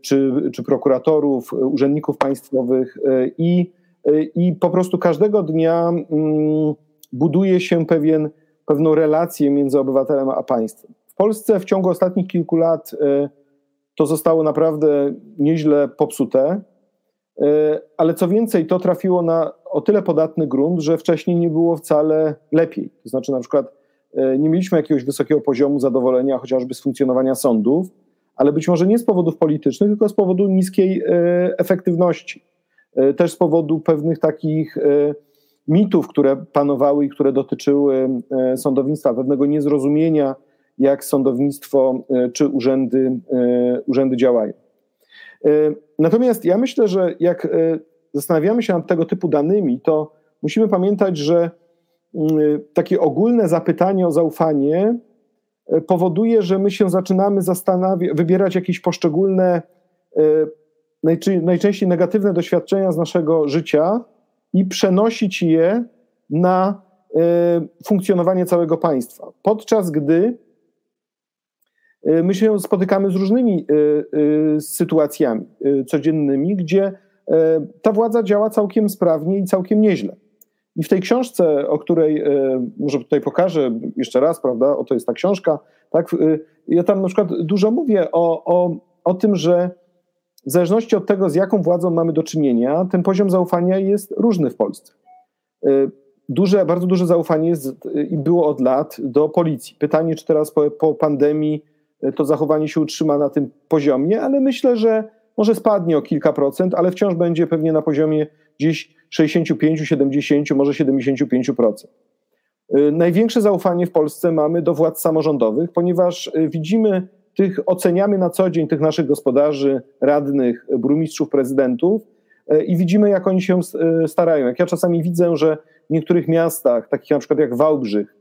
Speaker 2: czy, czy prokuratorów, urzędników państwowych i, i po prostu każdego dnia mm, buduje się pewien, pewną relację między obywatelem a państwem. W Polsce w ciągu ostatnich kilku lat e, to zostało naprawdę nieźle popsute, e, ale co więcej, to trafiło na o tyle podatny grunt, że wcześniej nie było wcale lepiej. To znaczy, na przykład, e, nie mieliśmy jakiegoś wysokiego poziomu zadowolenia chociażby z funkcjonowania sądów, ale być może nie z powodów politycznych, tylko z powodu niskiej efektywności. Też z powodu pewnych takich mitów, które panowały i które dotyczyły sądownictwa, pewnego niezrozumienia jak sądownictwo e, czy urzędy, e, urzędy działają. E, natomiast ja myślę, że jak zastanawiamy się nad tego typu danymi, to musimy pamiętać, że mm, takie ogólne zapytanie o zaufanie powoduje, że my się zaczynamy zastanawiać, wybierać jakieś poszczególne, najczęściej negatywne doświadczenia z naszego życia i przenosić je na funkcjonowanie całego państwa. Podczas gdy my się spotykamy z różnymi sytuacjami codziennymi, gdzie ta władza działa całkiem sprawnie i całkiem nieźle. I w tej książce, o której może tutaj pokażę jeszcze raz, prawda, oto jest ta książka, tak, ja tam na przykład dużo mówię o, o, o tym, że w zależności od tego, z jaką władzą mamy do czynienia, ten poziom zaufania jest różny w Polsce. Duże, bardzo duże zaufanie jest i było od lat do policji. Pytanie, czy teraz po, po pandemii to zachowanie się utrzyma na tym poziomie, ale myślę, że może spadnie o kilka procent, ale wciąż będzie pewnie na poziomie gdzieś 65, 70, może 75%. Y, największe zaufanie w Polsce mamy do władz samorządowych, ponieważ y, widzimy tych, oceniamy na co dzień tych naszych gospodarzy, radnych, burmistrzów, prezydentów y, i widzimy, jak oni się starają. Jak ja czasami widzę, że w niektórych miastach, takich na przykład jak Wałbrzych,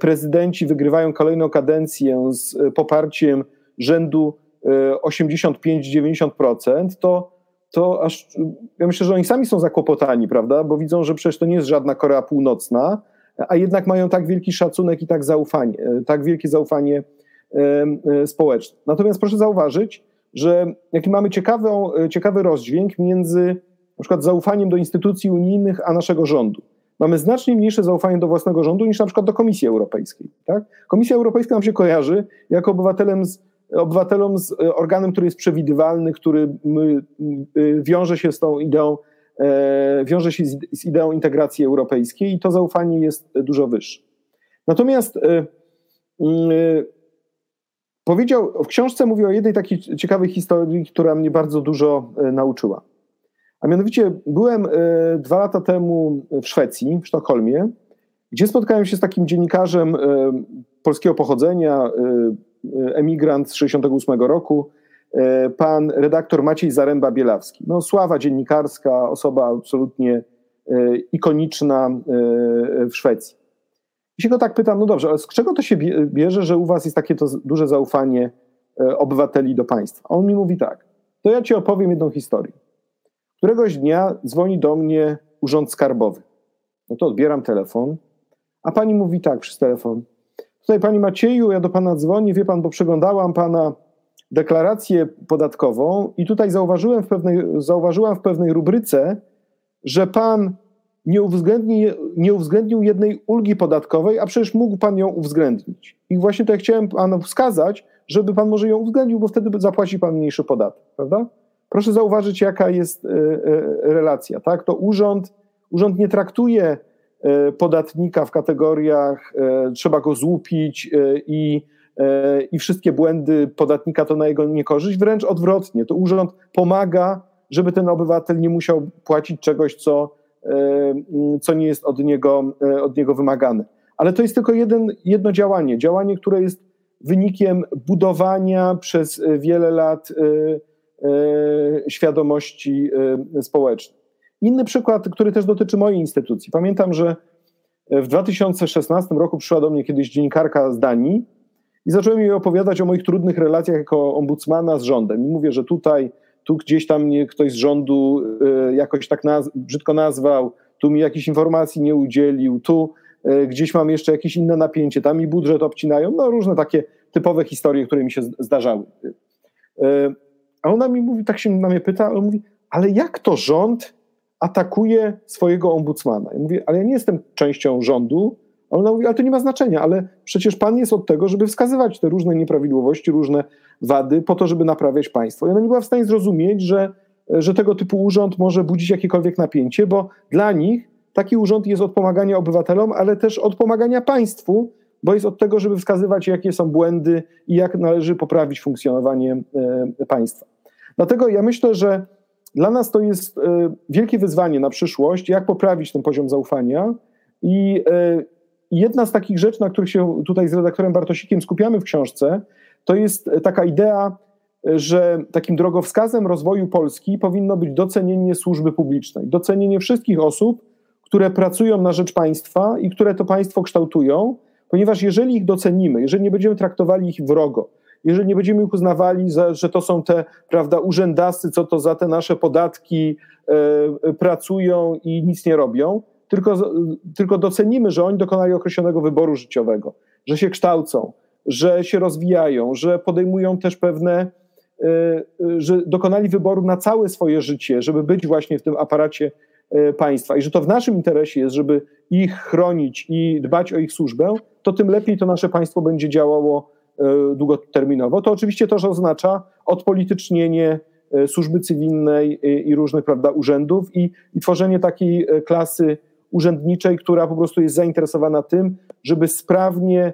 Speaker 2: prezydenci wygrywają kolejną kadencję z poparciem rzędu 85-90%, e, to, to aż ja myślę, że oni sami są zakłopotani, prawda? Bo widzą, że przecież to nie jest żadna Korea Północna, a jednak mają tak wielki szacunek i tak zaufanie, tak wielkie zaufanie społeczne. Natomiast proszę zauważyć, że jaki mamy ciekawą, ciekawy rozdźwięk między na przykład zaufaniem do instytucji unijnych, a naszego rządu mamy znacznie mniejsze zaufanie do własnego rządu niż na przykład do Komisji Europejskiej. Tak? Komisja Europejska nam się kojarzy jako obywatelem z, obywatelom z e, organem, który jest przewidywalny, który e, wiąże się z tą ideą, e, wiąże się z, ideą integracji europejskiej i to zaufanie jest dużo wyższe. Natomiast powiedział, w książce mówi o jednej takiej ciekawej historii, która mnie bardzo dużo nauczyła. A mianowicie byłem e, dwa lata temu w Szwecji, w Sztokholmie, gdzie spotkałem się z takim dziennikarzem e, polskiego pochodzenia, e, emigrant z 68 roku, pan redaktor Maciej Zaręba-Bielawski. No, sława dziennikarska, osoba absolutnie ikoniczna w Szwecji. I się go tak pytam, no dobrze, ale z czego to się bierze, że u was jest takie to duże zaufanie obywateli do państwa? A on mi mówi tak, to ja ci opowiem jedną historię. Któregoś dnia dzwoni do mnie urząd skarbowy. No to odbieram telefon, a pani mówi tak przez telefon. Tutaj pani Macieju, ja do pana dzwonię, wie pan, bo przeglądałam pana deklarację podatkową i tutaj zauważyłem w pewnej, zauważyłam w pewnej rubryce, że pan nie, uwzględni, nie uwzględnił jednej ulgi podatkowej, a przecież mógł pan ją uwzględnić. I właśnie to ja chciałem panu wskazać, żeby pan może ją uwzględnił, bo wtedy zapłaci pan mniejszy podatek, prawda? Proszę zauważyć, jaka jest e, e, relacja. Tak? To urząd, urząd nie traktuje podatnika w kategoriach trzeba go złupić i, i wszystkie błędy podatnika to na jego niekorzyść, wręcz odwrotnie. To urząd pomaga, żeby ten obywatel nie musiał płacić czegoś, co, co nie jest od niego, od niego wymagane. Ale to jest tylko jeden, jedno działanie, działanie, które jest wynikiem budowania przez wiele lat E, świadomości e, społecznej. Inny przykład, który też dotyczy mojej instytucji. Pamiętam, że w 2016 roku przyszła do mnie kiedyś dziennikarka z Danii i zacząłem jej opowiadać o moich trudnych relacjach jako ombudsmana z rządem. I mówię, że tutaj tu gdzieś tam mnie ktoś z rządu jakoś tak naz brzydko nazwał, tu mi jakiejś informacji nie udzielił, tu gdzieś mam jeszcze jakieś inne napięcie, tam mi budżet obcinają, no różne takie typowe historie, które mi się zdarzały. A ona mi mówi, tak się na mnie pyta, ale mówi, ale jak to rząd atakuje swojego ombudsmana? Ja mówię, ale ja nie jestem częścią rządu, ona mówi, ale to nie ma znaczenia, ale przecież pan jest od tego, żeby wskazywać te różne nieprawidłowości, różne wady, po to, żeby naprawiać państwo. I ona nie była w stanie zrozumieć, że, że tego typu urząd może budzić jakiekolwiek napięcie, bo dla nich taki urząd jest od pomagania obywatelom, ale też od pomagania państwu, bo jest od tego, żeby wskazywać, jakie są błędy i jak należy poprawić funkcjonowanie e, państwa. Dlatego ja myślę, że dla nas to jest e, wielkie wyzwanie na przyszłość, jak poprawić ten poziom zaufania. I e, jedna z takich rzeczy, na których się tutaj z redaktorem Bartosikiem skupiamy w książce, to jest taka idea, że takim drogowskazem rozwoju Polski powinno być docenienie służby publicznej, docenienie wszystkich osób, które pracują na rzecz państwa i które to państwo kształtują, ponieważ jeżeli ich docenimy, jeżeli nie będziemy traktowali ich wrogo, jeżeli nie będziemy ich uznawali, za, że to są te prawda, urzędascy, co to za te nasze podatki e, pracują i nic nie robią, tylko, tylko docenimy, że oni dokonali określonego wyboru życiowego, że się kształcą, że się rozwijają, że podejmują też pewne, e, że dokonali wyboru na całe swoje życie, żeby być właśnie w tym aparacie e, państwa. I że to w naszym interesie jest, żeby ich chronić i dbać o ich służbę, to tym lepiej to nasze państwo będzie działało E, długoterminowo, to oczywiście też oznacza odpolitycznienie e, służby cywilnej i różnych prawda, urzędów i, i tworzenie takiej e, klasy urzędniczej, która po prostu jest zainteresowana tym, żeby sprawnie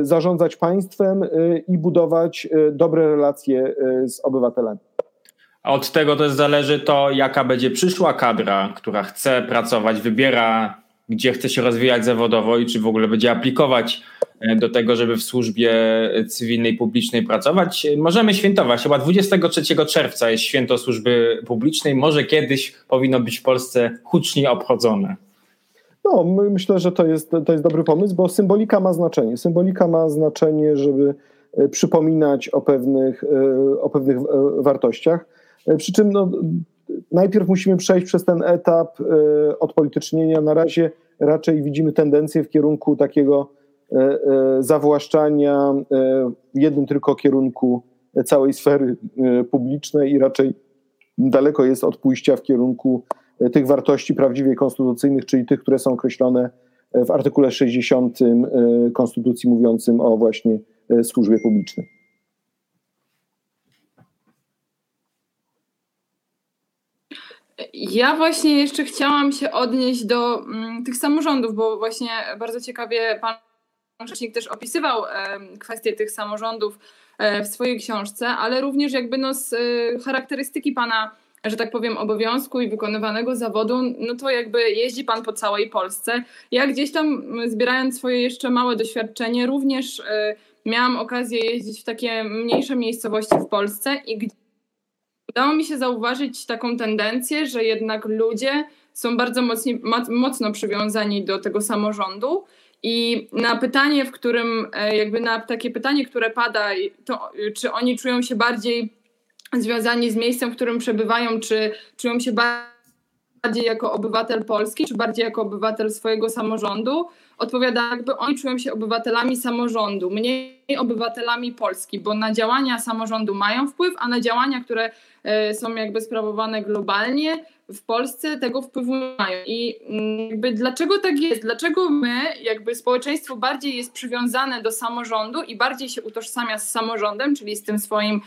Speaker 2: zarządzać państwem i budować dobre relacje z obywatelami.
Speaker 1: A od tego też zależy to, jaka będzie przyszła kadra, która chce pracować, wybiera, gdzie chce się rozwijać zawodowo i czy w ogóle będzie aplikować E, do tego, żeby w służbie cywilnej, publicznej pracować. Możemy świętować. Chyba 23 czerwca jest święto służby publicznej. Może kiedyś powinno być w Polsce hucznie obchodzone.
Speaker 2: No, myślę, że to jest, to jest dobry pomysł, bo symbolika ma znaczenie. Symbolika ma znaczenie, żeby e, przypominać o pewnych, e, o pewnych wartościach. Przy czym no, najpierw musimy przejść przez ten etap odpolitycznienia. Na razie raczej widzimy tendencję w kierunku takiego E, e, zawłaszczania e, w jednym tylko kierunku całej sfery publicznej i raczej daleko jest od pójścia w kierunku tych wartości prawdziwie konstytucyjnych, czyli tych, które są określone w artykule 60 Konstytucji mówiącym o właśnie służbie publicznej.
Speaker 3: Ja właśnie jeszcze chciałam się odnieść do mm, tych samorządów, bo właśnie bardzo ciekawie pan rzecznik też opisywał kwestie tych samorządów e, w swojej książce, ale również jakby no z e, charakterystyki pana że tak powiem, obowiązku i wykonywanego zawodu, no to jakby jeździ pan po całej Polsce. Ja gdzieś tam zbierając swoje jeszcze małe doświadczenie, również e, miałam okazję jeździć w takie mniejsze miejscowości w Polsce i udało mi się zauważyć taką tendencję, że jednak ludzie są bardzo mocni, mocno przywiązani do tego samorządu i na pytanie, w którym, e, jakby na takie pytanie, które pada, to czy oni czują się bardziej związani z miejscem, w którym przebywają, czy czują się bardziej jako obywatel Polski, czy bardziej jako obywatel swojego samorządu, odpowiada, jakby oni czują się obywatelami samorządu, mniej obywatelami Polski, bo na działania samorządu mają wpływ, a na działania, które e, są jakby sprawowane globalnie, w Polsce tego wpływu nie mają. I mm, jakby dlaczego tak jest? Dlaczego my, jakby społeczeństwo bardziej jest przywiązane do samorządu i bardziej się utożsamia z samorządem, czyli z tym swoim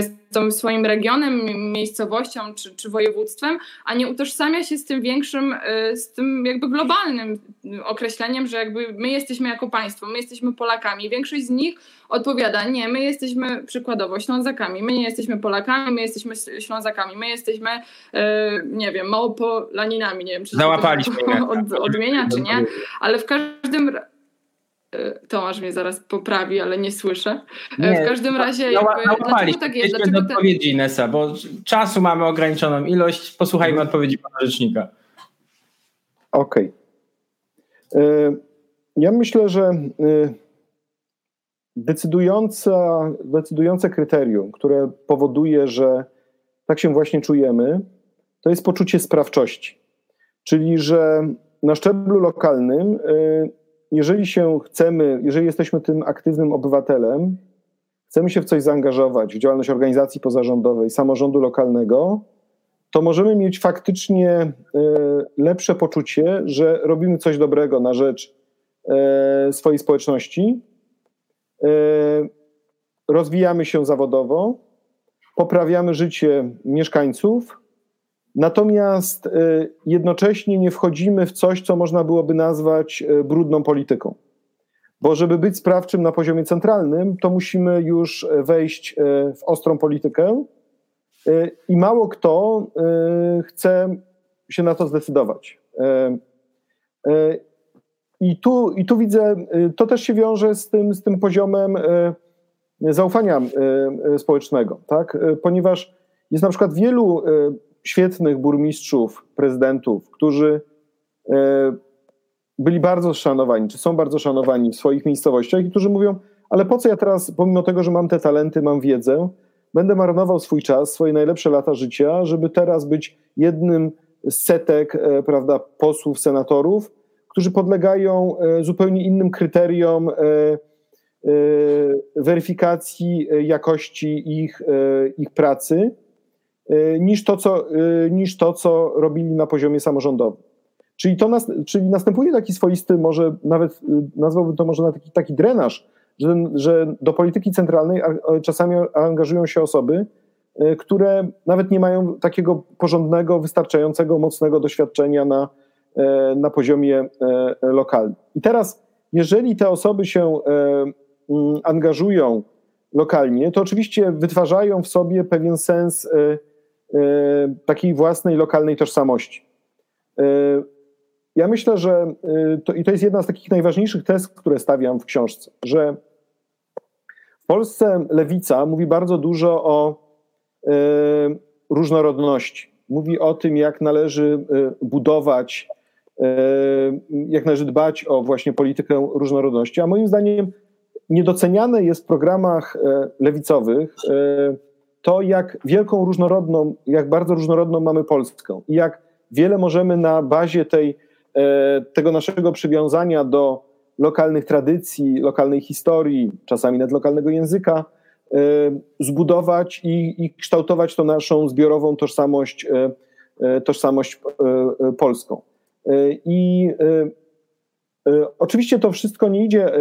Speaker 3: z tym swoim regionem, miejscowością czy, czy województwem, a nie utożsamia się z tym większym, e, z tym jakby globalnym określeniem, że jakby my jesteśmy jako państwo, my jesteśmy Polakami. Większość z nich odpowiada, nie, my jesteśmy przykładowo Ślązakami, my nie jesteśmy Polakami, my jesteśmy Ślązakami, my jesteśmy, e, nie wiem, Małopolaninami, nie wiem, czy
Speaker 1: Załapaliśmy.
Speaker 3: to [laughs] od, odmienia, czy nie, ale w każdym razie E, Tomasz mnie zaraz poprawi, ale nie słyszę. E, nie, w każdym razie, jakby, dlaczego tak jest?
Speaker 1: Dlaczego do odpowiedzi Inesa, bo czasu mamy ograniczoną ilość. Posłuchajmy mhm. odpowiedzi pana rzecznika.
Speaker 2: Okej. Okay. E, ja myślę, że decydujące, decydujące kryterium, które powoduje, że tak się właśnie czujemy, to jest poczucie sprawczości. Czyli, że na szczeblu lokalnym, jeżeli się chcemy, jeżeli jesteśmy tym aktywnym obywatelem, chcemy się w coś zaangażować, w działalność organizacji pozarządowej, samorządu lokalnego, to możemy mieć faktycznie y, lepsze poczucie, że robimy coś dobrego na rzecz y, swojej społeczności, rozwijamy się zawodowo, poprawiamy życie mieszkańców, Natomiast y, jednocześnie nie wchodzimy w coś, co można byłoby nazwać y, brudną polityką. Bo żeby być sprawczym na poziomie centralnym, to musimy już wejść y, w ostrą politykę i mało kto chce się na to zdecydować. I tu, I tu widzę, to też się wiąże z tym, z tym poziomem zaufania społecznego, tak? ponieważ jest na przykład wielu świetnych burmistrzów, prezydentów, którzy e, byli bardzo szanowani, czy są bardzo szanowani w swoich miejscowościach i którzy mówią, ale po co ja teraz, pomimo tego, że mam te talenty, mam wiedzę, będę marnował swój czas, swoje najlepsze lata życia, żeby teraz być jednym z setek, e, prawda, posłów, senatorów, którzy podlegają e, zupełnie innym kryteriom weryfikacji jakości ich, ich pracy niż to, co, y, niż to, co robili na poziomie samorządowym. Czyli, to nas, czyli następuje taki swoisty, może nawet y, nazwałbym to może na taki, taki drenaż, że, że do polityki centralnej czasami angażują się osoby, które nawet nie mają takiego porządnego, wystarczającego, mocnego doświadczenia na, na poziomie lokalnym. I teraz, jeżeli te osoby się mm, angażują lokalnie, to oczywiście wytwarzają w sobie pewien sens takiej własnej lokalnej tożsamości. E, ja myślę, że e, to, i to jest jedna z takich najważniejszych tez, które stawiam w książce, że w Polsce lewica mówi bardzo dużo o różnorodności. Mówi o tym, jak należy budować, jak należy dbać o właśnie politykę różnorodności, a moim zdaniem niedoceniane jest w programach lewicowych to, jak wielką różnorodną, jak bardzo różnorodną mamy Polskę i jak wiele możemy na bazie tej, e, tego naszego przywiązania do lokalnych tradycji, lokalnej historii, czasami nawet lokalnego języka, e, zbudować i, i kształtować tą naszą zbiorową tożsamość, e, tożsamość polską. I oczywiście to wszystko nie idzie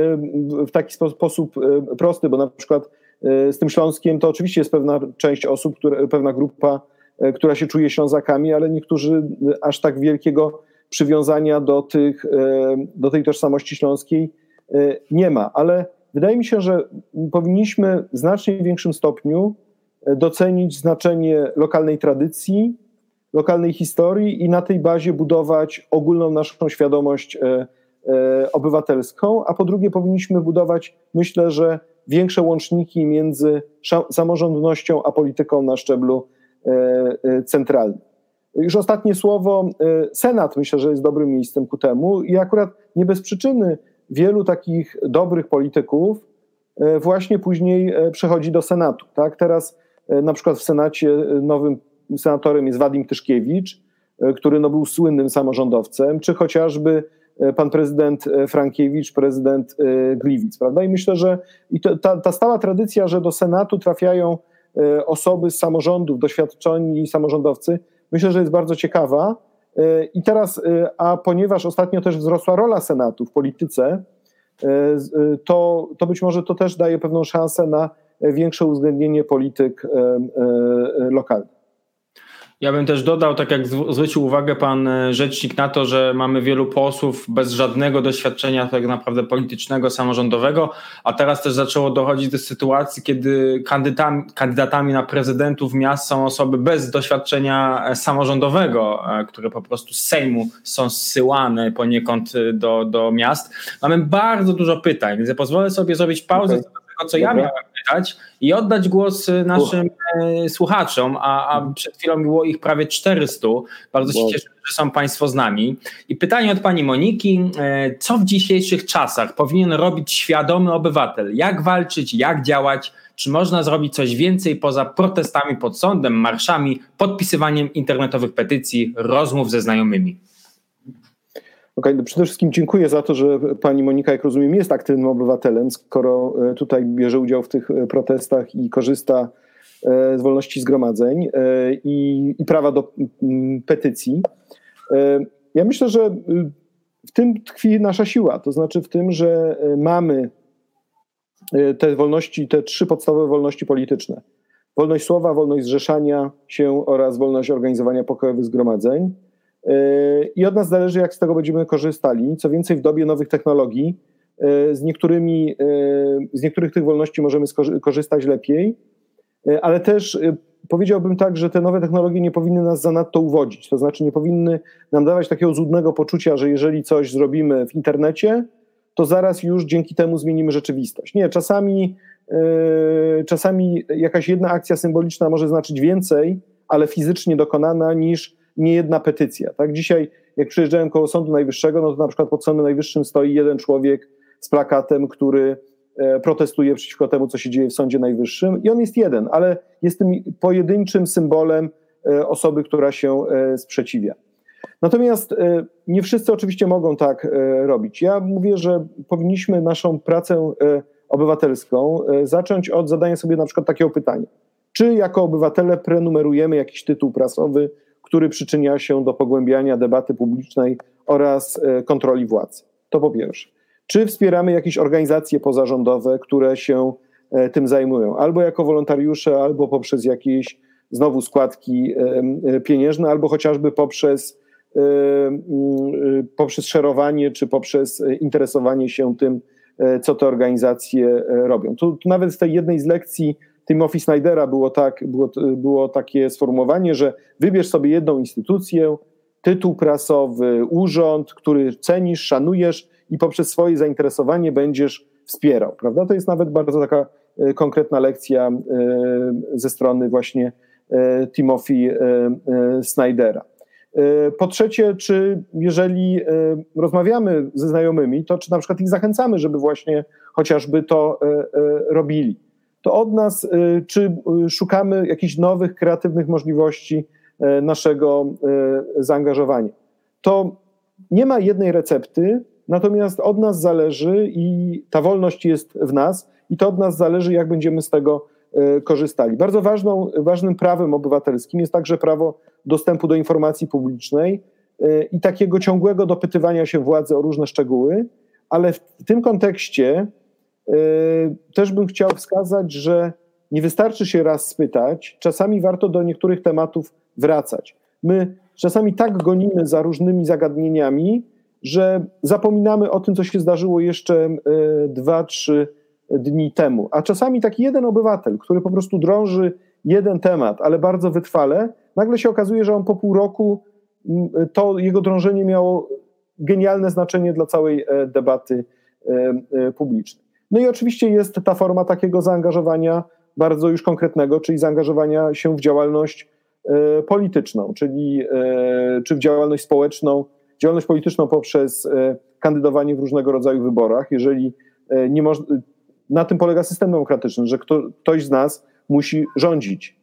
Speaker 2: w taki sposób prosty, bo na przykład z tym Śląskiem, to oczywiście jest pewna część osób, które, pewna grupa, e, która się czuje Ślązakami, ale niektórzy aż tak wielkiego przywiązania do, tych, e, do tej tożsamości śląskiej e, nie ma. Ale wydaje mi się, że powinniśmy w znacznie większym stopniu docenić znaczenie lokalnej tradycji, lokalnej historii i na tej bazie budować ogólną naszą świadomość obywatelską, a po drugie powinniśmy budować, myślę, że większe łączniki między samorządnością a polityką na szczeblu e, e, centralnym. Już ostatnie słowo. E, Senat myślę, że jest dobrym miejscem ku temu i akurat nie bez przyczyny wielu takich dobrych polityków właśnie później przechodzi do Senatu. Tak? Teraz na przykład w Senacie nowym senatorem jest Wadim Tyszkiewicz, który no, był słynnym samorządowcem, czy chociażby pan prezydent e, Frankiewicz, prezydent e, Gliwic, prawda? I myślę, że i to, ta, ta stała tradycja, że do Senatu trafiają osoby z samorządów, doświadczeni samorządowcy, myślę, że jest bardzo ciekawa. I teraz, a ponieważ ostatnio też wzrosła rola Senatu w polityce, to, to być może to też daje pewną szansę na większe uwzględnienie polityk lokalnych.
Speaker 1: Ja bym też dodał, tak jak zwrócił uwagę pan e, rzecznik na to, że mamy wielu posłów bez żadnego doświadczenia tak naprawdę politycznego, samorządowego, a teraz też zaczęło dochodzić do sytuacji, kiedy kandydatami, kandydatami na prezydentów miast są osoby bez doświadczenia e, samorządowego, e, które po prostu z Sejmu są zsyłane poniekąd do, do miast. Mamy bardzo dużo pytań, więc ja pozwolę sobie zrobić pauzę. Okay tego, co ja miałem pytać i oddać głos y, naszym uh. słuchaczom, a, a, przed chwilą było ich prawie 400. Bardzo się cieszę, że są Państwo z nami. I pytanie od Pani Moniki, e, co w dzisiejszych czasach powinien robić świadomy obywatel? Jak walczyć, jak działać, Czy można zrobić coś więcej poza protestami pod sądem, marszami, podpisywaniem internetowych petycji, rozmów ze znajomymi?
Speaker 2: Okay, no przede wszystkim dziękuję za to, że pani Monika, jak rozumiem, jest aktywnym obywatelem, skoro e, tutaj bierze udział w tych e, protestach i korzysta e, z wolności zgromadzeń i, i prawa do petycji. Ja myślę, że w tym tkwi nasza siła, to znaczy w tym, że mamy te wolności, te trzy podstawowe wolności polityczne. Wolność słowa, wolność zrzeszania się oraz wolność organizowania pokojowych zgromadzeń i od nas zależy, jak z tego będziemy korzystali. Co więcej, w dobie nowych technologii e, z, niektórymi, e, z niektórych tych wolności możemy korzystać lepiej, e, ale też powiedziałbym tak, że te nowe technologie nie powinny nas zanadto uwodzić. To znaczy, nie powinny nam dawać takiego złudnego poczucia, że jeżeli coś zrobimy w internecie, to zaraz już dzięki temu zmienimy rzeczywistość. Nie, czasami, czasami jakaś jedna akcja symboliczna może znaczyć więcej, ale fizycznie dokonana, niż nie jedna petycja. Tak? Dzisiaj, jak przyjeżdżałem koło Sądu Najwyższego, no to na przykład pod Sądem Najwyższym stoi jeden człowiek z plakatem, który e, protestuje przeciwko temu, co się dzieje w Sądzie Najwyższym i on jest jeden, ale jest tym pojedynczym symbolem e, osoby, która się e, sprzeciwia. Natomiast nie wszyscy oczywiście mogą tak robić. Ja mówię, że powinniśmy naszą pracę obywatelską zacząć od zadania sobie na przykład takiego pytania. Czy jako obywatele prenumerujemy jakiś tytuł prasowy, który przyczynia się do pogłębiania debaty publicznej oraz e, kontroli władzy. To po pierwsze. Czy wspieramy jakieś organizacje pozarządowe, które się e, tym zajmują, albo jako wolontariusze, albo poprzez jakieś znowu składki e, pieniężne, albo chociażby poprzez, poprzez szerowanie, czy poprzez interesowanie się tym, co te organizacje robią. Tu, tu nawet z tej jednej z lekcji Timothy Snydera było, tak, było, było takie sformułowanie, że wybierz sobie jedną instytucję, tytuł prasowy, urząd, który cenisz, szanujesz i poprzez swoje zainteresowanie będziesz wspierał. Prawda? To jest nawet bardzo taka e, konkretna lekcja e, ze strony właśnie e, Timothy Snydera. Po trzecie, czy jeżeli rozmawiamy ze znajomymi, to czy na przykład ich zachęcamy, żeby właśnie chociażby to robili to od nas, y, czy y, szukamy jakichś nowych, kreatywnych możliwości y, naszego zaangażowania. To nie ma jednej recepty, natomiast od nas zależy i ta wolność jest w nas, i to od nas zależy, jak będziemy z tego korzystali. Bardzo ważną, ważnym prawem obywatelskim jest także prawo dostępu do informacji publicznej i takiego ciągłego dopytywania się władzy o różne szczegóły, ale w tym kontekście też bym chciał wskazać, że nie wystarczy się raz spytać, czasami warto do niektórych tematów wracać. My czasami tak gonimy za różnymi zagadnieniami, że zapominamy o tym, co się zdarzyło jeszcze yy, dwa, trzy dni temu. A czasami taki jeden obywatel, który po prostu drąży jeden temat, ale bardzo wytrwale, nagle się okazuje, że on po pół roku mm, to jego drążenie miało genialne znaczenie dla całej e, debaty e, publicznej. No i oczywiście jest ta forma takiego zaangażowania bardzo już konkretnego, czyli zaangażowania się w działalność e, polityczną, czyli e, czy w działalność społeczną, działalność polityczną poprzez e, kandydowanie w różnego rodzaju wyborach. Jeżeli nie można, na tym polega system demokratyczny, że kto, ktoś z nas musi rządzić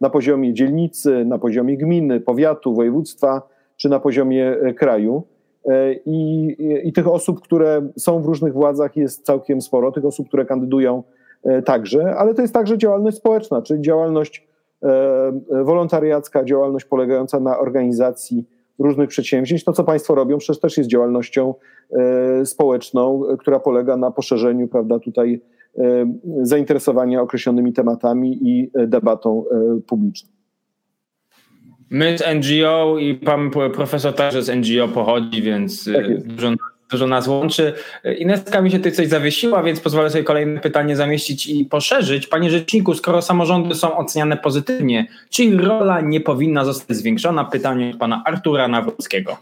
Speaker 2: na poziomie dzielnicy, na poziomie gminy, powiatu, województwa czy na poziomie kraju. E, I, I, tych osób, które są w różnych władzach jest całkiem sporo, tych osób, które kandydują e, także, ale to jest także działalność społeczna, czyli działalność e, wolontariacka, działalność polegająca na organizacji różnych przedsięwzięć. To, co Państwo robią, przecież też jest działalnością społeczną, która polega na poszerzeniu, prawda, tutaj zainteresowania określonymi tematami i debatą publiczną.
Speaker 1: My z NGO i pan profesor także z NGO pochodzi, więc y, tak dużo, dużo nas łączy. Ineska mi się tutaj coś zawiesiła, więc pozwolę sobie kolejne pytanie zamieścić i poszerzyć. Panie Rzeczniku, skoro samorządy są oceniane pozytywnie, czy ich rola nie powinna zostać zwiększona? Pytanie od pana Artura Nawrockiego.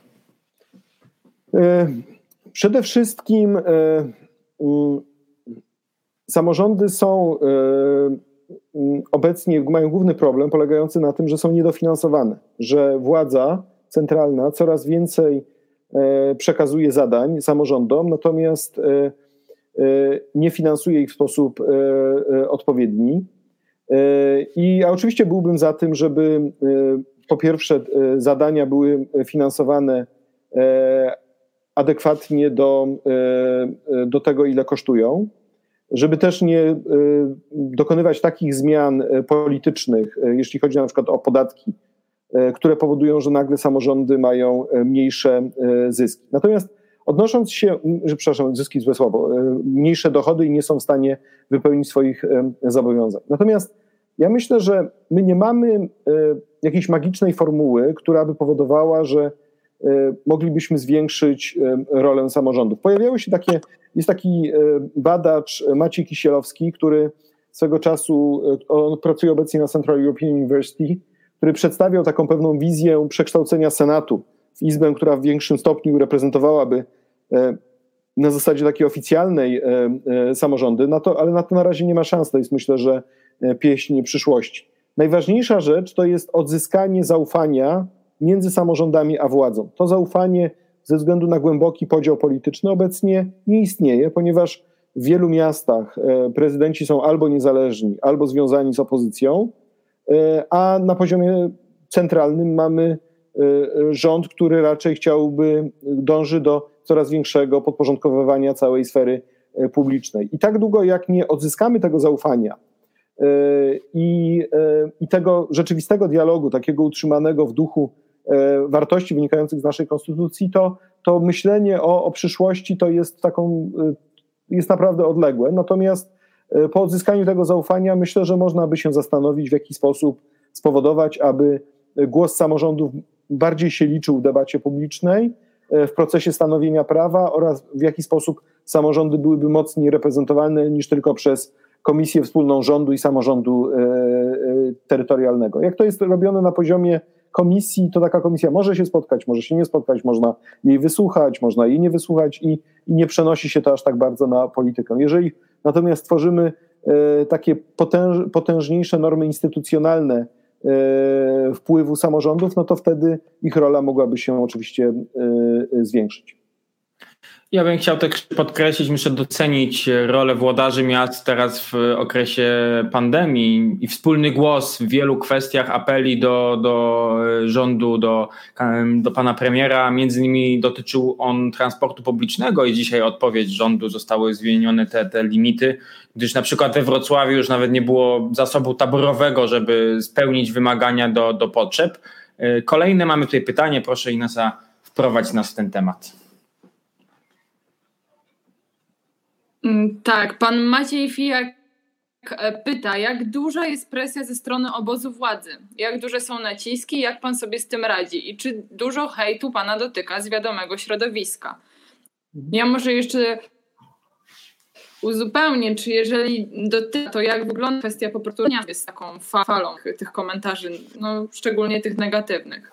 Speaker 2: E, przede wszystkim e, samorządy są e, obecnie mają główny problem polegający na tym, że są niedofinansowane, że władza centralna coraz więcej e, przekazuje zadań samorządom, natomiast e, nie finansuje ich w sposób odpowiedni. I oczywiście byłbym za tym, żeby po pierwsze zadania były finansowane adekwatnie do, do tego, ile kosztują żeby też nie e, dokonywać takich zmian e, politycznych, e, jeśli chodzi na przykład o podatki, które powodują, że nagle samorządy mają mniejsze zyski. Natomiast odnosząc się, przepraszam, zyski złe słowo, mniejsze dochody i nie są w stanie wypełnić swoich zobowiązań. Natomiast ja myślę, że my nie mamy jakiejś magicznej formuły, która by powodowała, że moglibyśmy zwiększyć rolę samorządów. Pojawiały się takie jest taki e, badacz e, Maciej Kisielowski, który swego czasu, e, on pracuje obecnie na Central European University, który przedstawiał taką pewną wizję przekształcenia Senatu w izbę, która w większym stopniu reprezentowałaby na zasadzie takiej oficjalnej samorządy, na to, ale na to na razie nie ma szans. To jest myślę, że pieśń przyszłości. Najważniejsza rzecz to jest odzyskanie zaufania między samorządami a władzą. To zaufanie ze względu na głęboki podział polityczny obecnie nie istnieje, ponieważ w wielu miastach e, prezydenci są albo niezależni, albo związani z opozycją, e, a na poziomie centralnym mamy e, rząd, który raczej chciałby, dąży do coraz większego podporządkowywania całej sfery publicznej. I tak długo, jak nie odzyskamy tego zaufania i, i tego rzeczywistego dialogu, takiego utrzymanego w duchu wartości wynikających z naszej konstytucji, to, to myślenie o, o przyszłości to jest taką, e, jest naprawdę odległe. Natomiast e, po odzyskaniu tego zaufania myślę, że można by się zastanowić, w jaki sposób spowodować, aby głos samorządów bardziej się liczył w debacie publicznej, w procesie stanowienia prawa oraz w jaki sposób samorządy byłyby mocniej reprezentowane niż tylko przez Komisję Wspólną Rządu i Samorządu Terytorialnego. Jak to jest robione na poziomie komisji, to taka komisja może się spotkać, może się nie spotkać, można jej wysłuchać, można jej nie wysłuchać i, i nie przenosi się to aż tak bardzo na politykę. Jeżeli natomiast tworzymy e, takie potęż, potężniejsze normy instytucjonalne e, wpływu samorządów, no to wtedy ich rola mogłaby się oczywiście e, zwiększyć.
Speaker 1: Ja bym chciał też podkreślić, muszę docenić rolę włodarzy miast teraz w okresie pandemii i wspólny głos w wielu kwestiach, apeli do, do rządu, do, do pana premiera. Między innymi dotyczył on transportu publicznego i dzisiaj odpowiedź rządu zostały zmienione te, te limity, gdyż na przykład we Wrocławiu już nawet nie było zasobu taborowego, żeby spełnić wymagania do, do potrzeb. Kolejne mamy tutaj pytanie, proszę Inesa wprowadź nas w ten temat.
Speaker 3: Tak, pan Maciej Fijak e, pyta, jak duża jest presja ze strony obozu władzy? Jak duże są naciski? Jak pan sobie z tym radzi? I czy dużo hejtu pana dotyka z wiadomego środowiska? Mhm. Ja może jeszcze uzupełnię, czy jeżeli dotyka, to jak wygląda kwestia po prostu z taką falą tych komentarzy, no, szczególnie tych negatywnych?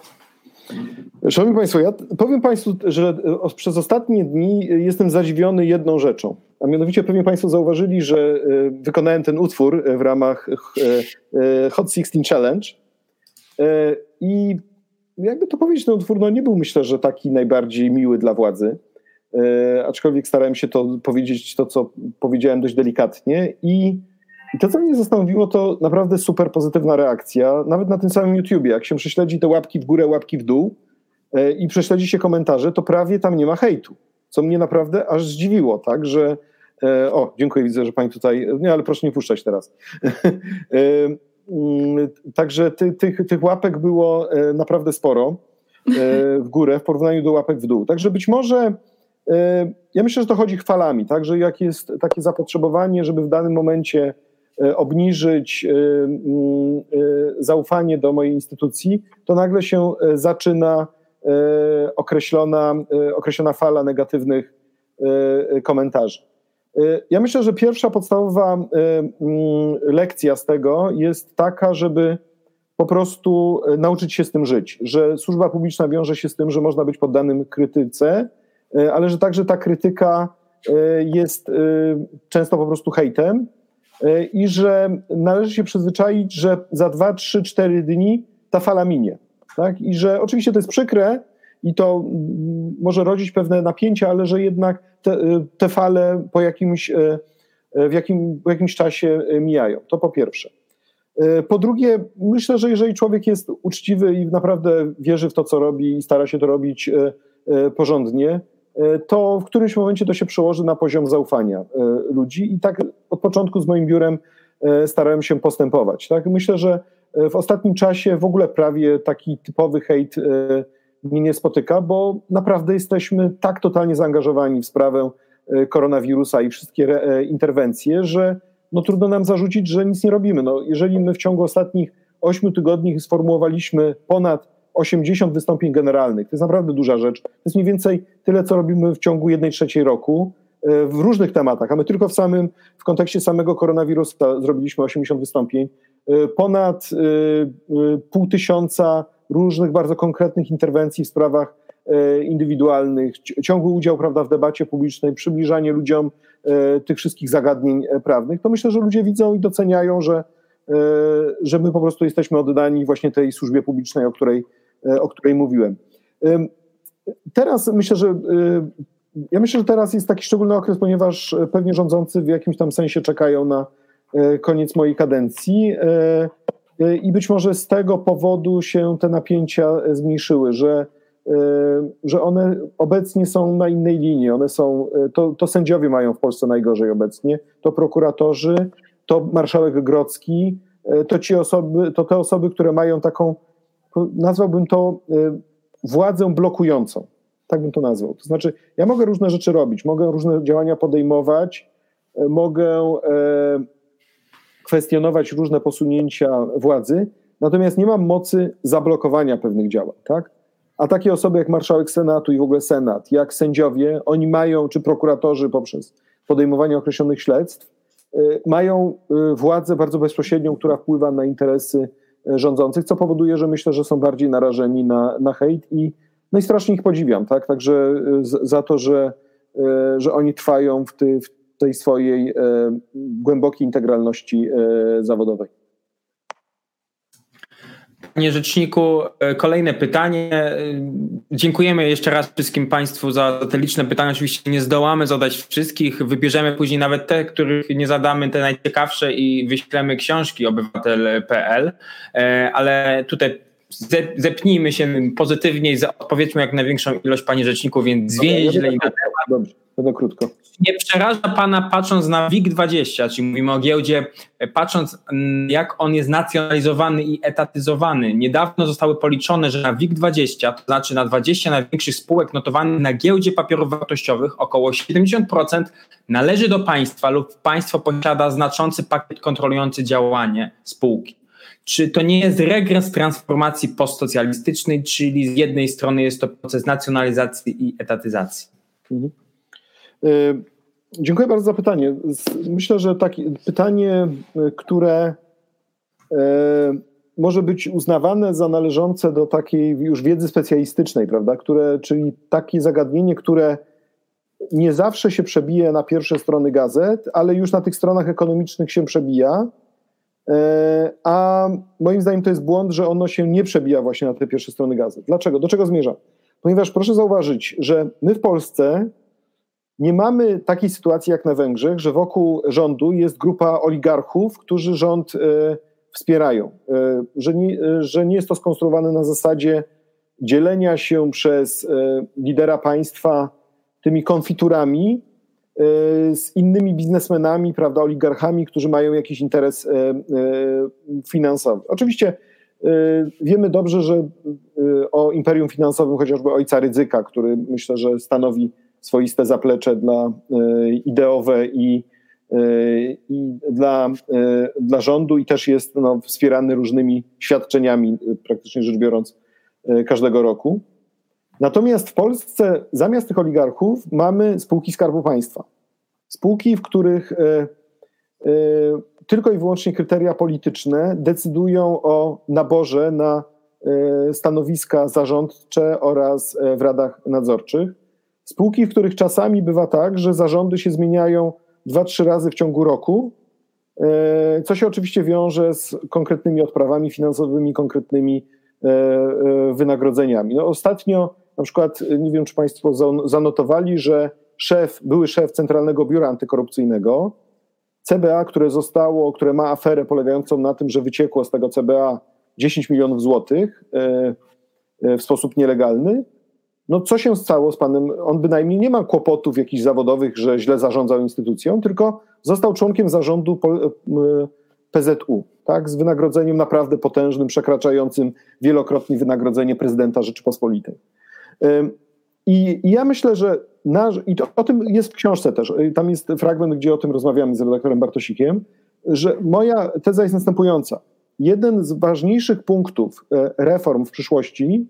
Speaker 2: Szanowni Państwo, ja powiem Państwu, że przez ostatnie dni jestem zadziwiony jedną rzeczą. A mianowicie pewnie Państwo zauważyli, że e, wykonałem ten utwór w ramach e, e, Hot 16 Challenge. I jakby to powiedzieć, ten utwór no nie był myślę, że taki najbardziej miły dla władzy. Aczkolwiek starałem się to powiedzieć, to co powiedziałem dość delikatnie. I, i to, co mnie zastanowiło, to naprawdę super pozytywna reakcja. Nawet na tym samym YouTubie, jak się prześledzi te łapki w górę, łapki w dół i prześledzi się komentarze, to prawie tam nie ma hejtu co mnie naprawdę aż zdziwiło, tak, że e, o, dziękuję, widzę, że pani tutaj, nie, ale proszę nie puszczać teraz. [laughs] E, mm, także ty, tych, tych łapek było e, naprawdę sporo w górę w porównaniu do łapek w dół. Także być może ja myślę, że to chodzi chwalami, tak, że jak jest takie zapotrzebowanie, żeby w danym momencie obniżyć mm, zaufanie do mojej instytucji, to nagle się zaczyna określona, e, określona fala negatywnych e, komentarzy. Ja myślę, że pierwsza podstawowa lekcja z tego jest taka, żeby po prostu nauczyć się z tym żyć, że służba publiczna wiąże się z tym, że można być poddanym krytyce, ale że także ta krytyka jest często po prostu hejtem i że należy się przyzwyczaić, że za 2, 3, 4 dni ta fala minie. Tak? I że oczywiście to jest przykre i to może rodzić pewne napięcia, ale że jednak te, te fale po jakimś, w, jakim, po jakimś czasie mijają. To po pierwsze. Po drugie, myślę, że jeżeli człowiek jest uczciwy i naprawdę wierzy w to, co robi i stara się to robić porządnie, to w którymś momencie to się przełoży na poziom zaufania ludzi. I tak od początku z moim biurem starałem się postępować. Tak? Myślę, że w ostatnim czasie w ogóle prawie taki typowy hejt mnie nie spotyka, bo naprawdę jesteśmy tak totalnie zaangażowani w sprawę e, koronawirusa i wszystkie e, interwencje, że no trudno nam zarzucić, że nic nie robimy. No, jeżeli my w ciągu ostatnich ośmiu tygodni sformułowaliśmy ponad 80 wystąpień generalnych, to jest naprawdę duża rzecz. To jest mniej więcej tyle, co robimy w ciągu jednej trzeciej roku e, w różnych tematach, a my tylko w samym, w kontekście samego koronawirusa zrobiliśmy 80 wystąpień. Ponad pół tysiąca różnych bardzo konkretnych interwencji w sprawach e, indywidualnych, ciągły udział prawda, w debacie publicznej, przybliżanie ludziom e, tych wszystkich zagadnień e, prawnych, to myślę, że ludzie widzą i doceniają, że, że my po prostu jesteśmy oddani właśnie tej służbie publicznej, o której, o której mówiłem. Teraz myślę, że ja myślę, że teraz jest taki szczególny okres, ponieważ pewnie rządzący w jakimś tam sensie czekają na koniec mojej kadencji. E, i być może z tego powodu się te napięcia zmniejszyły, że, e, że one obecnie są na innej linii. One są, e, to, to sędziowie mają w Polsce najgorzej obecnie, to prokuratorzy, to marszałek Grodzki, to, ci osoby, to te osoby, które mają taką, nazwałbym to władzę blokującą. Tak bym to nazwał. To znaczy, ja mogę różne rzeczy robić, mogę różne działania podejmować, mogę kwestionować różne posunięcia władzy, natomiast nie mam mocy zablokowania pewnych działań, tak? A takie osoby jak marszałek Senatu i w ogóle Senat, jak sędziowie, oni mają, czy prokuratorzy poprzez podejmowanie określonych śledztw, y, mają y, władzę bardzo bezpośrednią, która wpływa na interesy y, rządzących, co powoduje, że myślę, że są bardziej narażeni na, na hejt i, no i strasznie ich podziwiam, tak? Także za to, że, że oni trwają w, ty, w tej swojej e, głębokiej integralności e, zawodowej.
Speaker 1: Panie Rzeczniku, e, kolejne pytanie. Dziękujemy jeszcze raz wszystkim Państwu za te liczne pytania. Oczywiście nie zdołamy zadać wszystkich. Wybierzemy później nawet te, których nie zadamy, te najciekawsze i wyślemy książki obywatel.pl. Ale tutaj zepnijmy się pozytywnie i odpowiedzmy jak największą ilość Pani Rzeczniku, więc zwięźle i na temat.
Speaker 2: Będę krótko
Speaker 1: nie przeraża Pana patrząc na WIG20, czyli mówimy o giełdzie, patrząc mm, jak on jest nacjonalizowany i etatyzowany. Niedawno zostały policzone, że na WIG20, to znaczy na 20 największych spółek notowanych na giełdzie papierów wartościowych, około 70% należy do państwa lub państwo posiada znaczący pakiet kontrolujący działanie spółki. Czy to nie jest regres transformacji postsocjalistycznej, czyli z jednej strony jest to proces nacjonalizacji i etatyzacji? Mhm.
Speaker 2: Y, dziękuję bardzo za pytanie. Myślę, że takie pytanie, y, które y, może być uznawane za należące do takiej już wiedzy specjalistycznej, prawda? Które, czyli takie zagadnienie, które nie zawsze się przebija na pierwsze strony gazet, ale już na tych stronach ekonomicznych się przebija. A moim zdaniem to jest błąd, że ono się nie przebija właśnie na te pierwsze strony gazet. Dlaczego? Do czego zmierzam? Ponieważ proszę zauważyć, że my w Polsce nie mamy takiej sytuacji jak na Węgrzech, że wokół rządu jest grupa oligarchów, którzy rząd e, wspierają. E, że, nie, e, że nie jest to skonstruowane na zasadzie dzielenia się przez lidera państwa tymi konfiturami z innymi biznesmenami, prawda, oligarchami, którzy mają jakiś interes finansowy. Oczywiście wiemy dobrze, że o imperium finansowym chociażby ojca Rydzyka, który myślę, że stanowi swoiste zaplecze dla e, ideowe i, e, i dla, e, dla rządu i też jest no, wspierany różnymi świadczeniami, praktycznie rzecz biorąc, każdego roku. Natomiast w Polsce zamiast tych oligarchów mamy spółki Skarbu Państwa. Spółki, w których tylko i wyłącznie kryteria polityczne decydują o naborze na stanowiska zarządcze oraz w radach nadzorczych. Spółki, w których czasami bywa tak, że zarządy się zmieniają dwa, trzy razy w ciągu roku, e, co się oczywiście wiąże z konkretnymi odprawami finansowymi, konkretnymi e, e, wynagrodzeniami. No ostatnio Na przykład, nie wiem, czy Państwo zanotowali, że szef, były szef Centralnego Biura Antykorupcyjnego, CBA, które zostało, które ma aferę polegającą na tym, że wyciekło z tego CBA 10 milionów złotych w sposób nielegalny. No co się stało z panem? On bynajmniej nie ma kłopotów jakichś zawodowych, że źle zarządzał instytucją, tylko został członkiem zarządu PZU, tak, z wynagrodzeniem naprawdę potężnym, przekraczającym wielokrotnie wynagrodzenie prezydenta Rzeczypospolitej. I, i ja myślę, że nasz, i to, o tym jest w książce też, tam jest fragment, gdzie o tym rozmawiamy z redaktorem Bartosikiem, że moja teza jest następująca. Jeden z ważniejszych punktów e, reform w przyszłości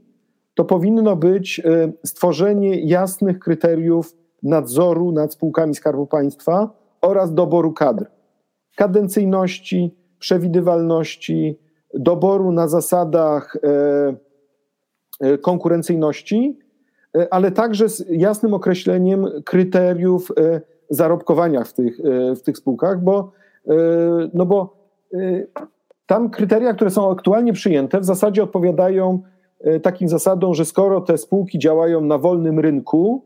Speaker 2: to powinno być e, stworzenie jasnych kryteriów nadzoru nad spółkami Skarbu Państwa oraz doboru kadr. Kadencyjności, przewidywalności, doboru na zasadach e, konkurencyjności E, ale także z jasnym określeniem kryteriów zarobkowania w tych, w tych spółkach, bo, no bo tam kryteria, które są aktualnie przyjęte, w zasadzie odpowiadają takim zasadom, że skoro te spółki działają na wolnym rynku,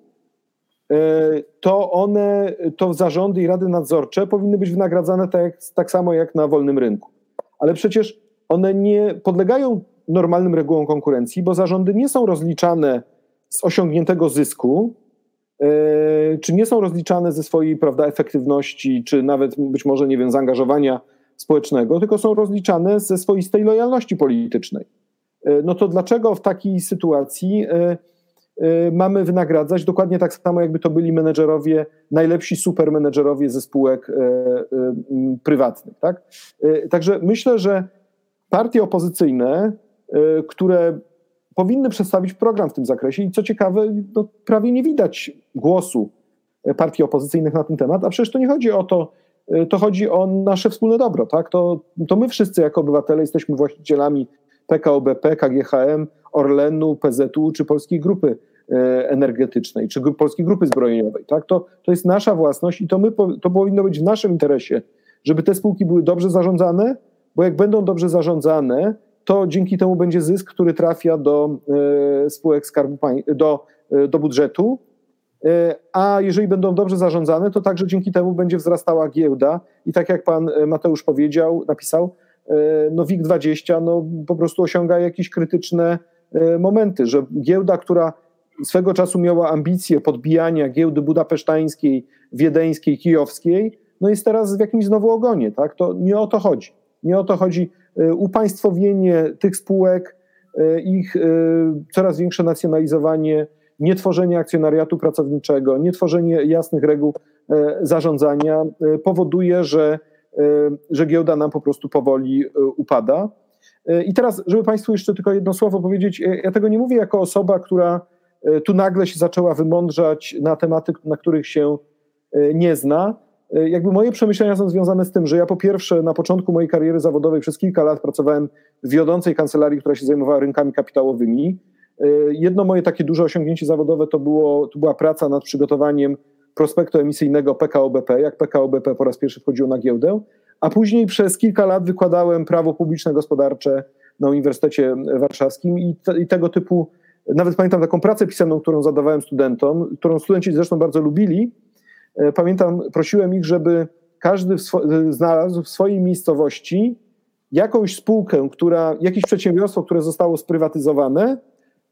Speaker 2: to one, to zarządy i rady nadzorcze powinny być wynagradzane tak, tak samo jak na wolnym rynku. Ale przecież one nie podlegają normalnym regułom konkurencji, bo zarządy nie są rozliczane z osiągniętego zysku, e, czy nie są rozliczane ze swojej prawda, efektywności, czy nawet być może, nie wiem, zaangażowania społecznego, tylko są rozliczane ze swoistej lojalności politycznej. E, no to dlaczego w takiej sytuacji e, mamy wynagradzać dokładnie tak samo, jakby to byli menedżerowie, najlepsi supermenedżerowie ze spółek prywatnych. Tak? Także myślę, że partie opozycyjne, które powinny przedstawić program w tym zakresie i co ciekawe, no, prawie nie widać głosu partii opozycyjnych na ten temat, a przecież to nie chodzi o to, to chodzi o nasze wspólne dobro, tak? To, to my wszyscy jako obywatele jesteśmy właścicielami PKO BP, KGHM, Orlenu, PZU czy Polskiej Grupy e, Energetycznej, czy Polskiej Grupy Zbrojeniowej, tak? To, to jest nasza własność i to, my, to powinno być w naszym interesie, żeby te spółki były dobrze zarządzane, bo jak będą dobrze zarządzane, to dzięki temu będzie zysk, który trafia do e, spółek Skarbu do, e, do budżetu. A jeżeli będą dobrze zarządzane, to także dzięki temu będzie wzrastała giełda. I tak jak pan Mateusz powiedział, napisał, no WIG20 no, po prostu osiąga jakieś krytyczne momenty, że giełda, która swego czasu miała ambicje podbijania giełdy budapesztańskiej, wiedeńskiej, kijowskiej, no jest teraz w jakimś znowu ogonie. Tak? To nie o to chodzi. Nie o to chodzi E, upaństwowienie tych spółek, e, ich e, coraz większe nacjonalizowanie, nietworzenie akcjonariatu pracowniczego, nietworzenie jasnych reguł zarządzania powoduje, że, że giełda nam po prostu powoli upada. I teraz, żeby Państwu jeszcze tylko jedno słowo powiedzieć, ja tego nie mówię jako osoba, która tu nagle się zaczęła wymądrzać na tematy, na których się nie zna. Jakby moje przemyślenia są związane z tym, że ja po pierwsze na początku mojej kariery zawodowej przez kilka lat pracowałem w wiodącej kancelarii, która się zajmowała rynkami kapitałowymi. Jedno moje takie duże osiągnięcie zawodowe to, było, to była praca nad przygotowaniem prospektu emisyjnego PKO BP, jak PKO BP po raz pierwszy wchodziło na giełdę, a później przez kilka lat wykładałem prawo publiczne gospodarcze na Uniwersytecie Warszawskim i, te, i tego typu, nawet pamiętam taką pracę pisaną, którą zadawałem studentom, którą studenci zresztą bardzo lubili, E, pamiętam, prosiłem ich, żeby każdy w e, znalazł w swojej miejscowości jakąś spółkę, która, jakieś przedsiębiorstwo, które zostało sprywatyzowane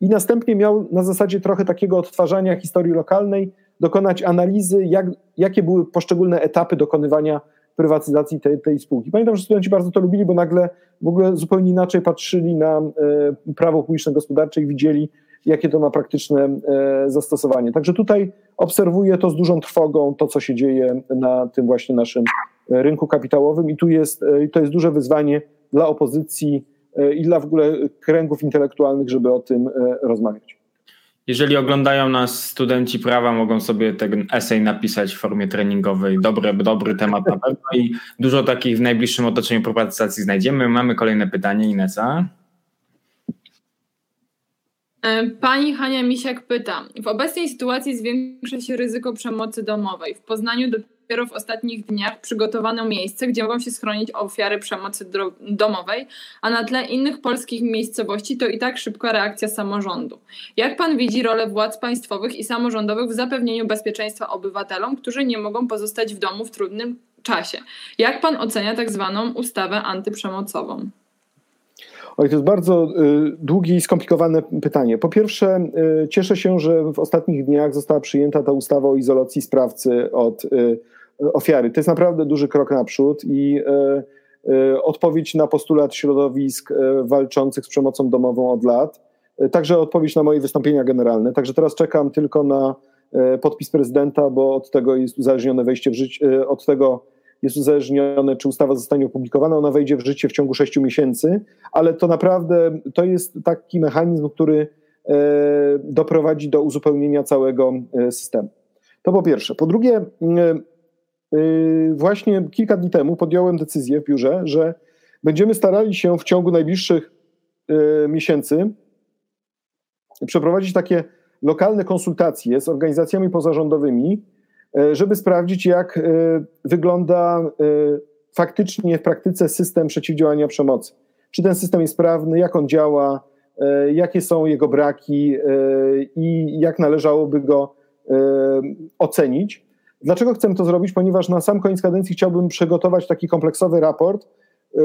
Speaker 2: i następnie miał na zasadzie trochę takiego odtwarzania historii lokalnej dokonać analizy, jak, jakie były poszczególne etapy dokonywania prywatyzacji tej, tej spółki. Pamiętam, że studenci bardzo to lubili, bo nagle w ogóle zupełnie inaczej patrzyli na e, prawo publiczne gospodarcze i widzieli, jakie to ma praktyczne e, zastosowanie. Także tutaj obserwuję to z dużą trwogą, to co się dzieje na tym właśnie naszym rynku kapitałowym i tu jest, e, to jest duże wyzwanie dla opozycji i dla w ogóle kręgów intelektualnych, żeby o tym rozmawiać.
Speaker 1: Jeżeli oglądają nas studenci prawa, mogą sobie ten esej napisać w formie treningowej. Dobry, dobry temat na pewno i dużo takich w najbliższym otoczeniu prywatyzacji znajdziemy. Mamy kolejne pytanie, Inesa.
Speaker 3: E, pani Hania Misiak pyta. W obecnej sytuacji zwiększa się ryzyko przemocy domowej. W Poznaniu dopiero w ostatnich dniach przygotowano miejsce, gdzie mogą się schronić ofiary przemocy domowej, a na tle innych polskich miejscowości to i tak szybka reakcja samorządu. Jak pan widzi rolę władz państwowych i samorządowych w zapewnieniu bezpieczeństwa obywatelom, którzy nie mogą pozostać w domu w trudnym czasie? Jak pan ocenia tak zwaną ustawę antyprzemocową?
Speaker 2: Oj, to jest bardzo y, długie i skomplikowane pytanie. Po pierwsze, y, cieszę się, że w ostatnich dniach została przyjęta ta ustawa o izolacji sprawcy od y, ofiary. To jest naprawdę duży krok naprzód i odpowiedź na postulat środowisk walczących z przemocą domową od lat. Także odpowiedź na moje wystąpienia generalne. Także teraz czekam tylko na podpis prezydenta, bo od tego jest uzależnione wejście w życie, od tego jest uzależnione, czy ustawa zostanie opublikowana, ona wejdzie w życie w ciągu 6 miesięcy, ale to naprawdę to jest taki mechanizm, który e, doprowadzi do uzupełnienia całego e, systemu. To po pierwsze. Po drugie, e, właśnie kilka dni temu podjąłem decyzję w biurze, że będziemy starali się w ciągu najbliższych miesięcy przeprowadzić takie lokalne konsultacje z organizacjami pozarządowymi, E, żeby sprawdzić, jak wygląda faktycznie w praktyce system przeciwdziałania przemocy. Czy ten system jest sprawny, jak on działa, jakie są jego braki i jak należałoby go ocenić. Dlaczego chcę to zrobić? Ponieważ na sam koniec kadencji chciałbym przygotować taki kompleksowy raport,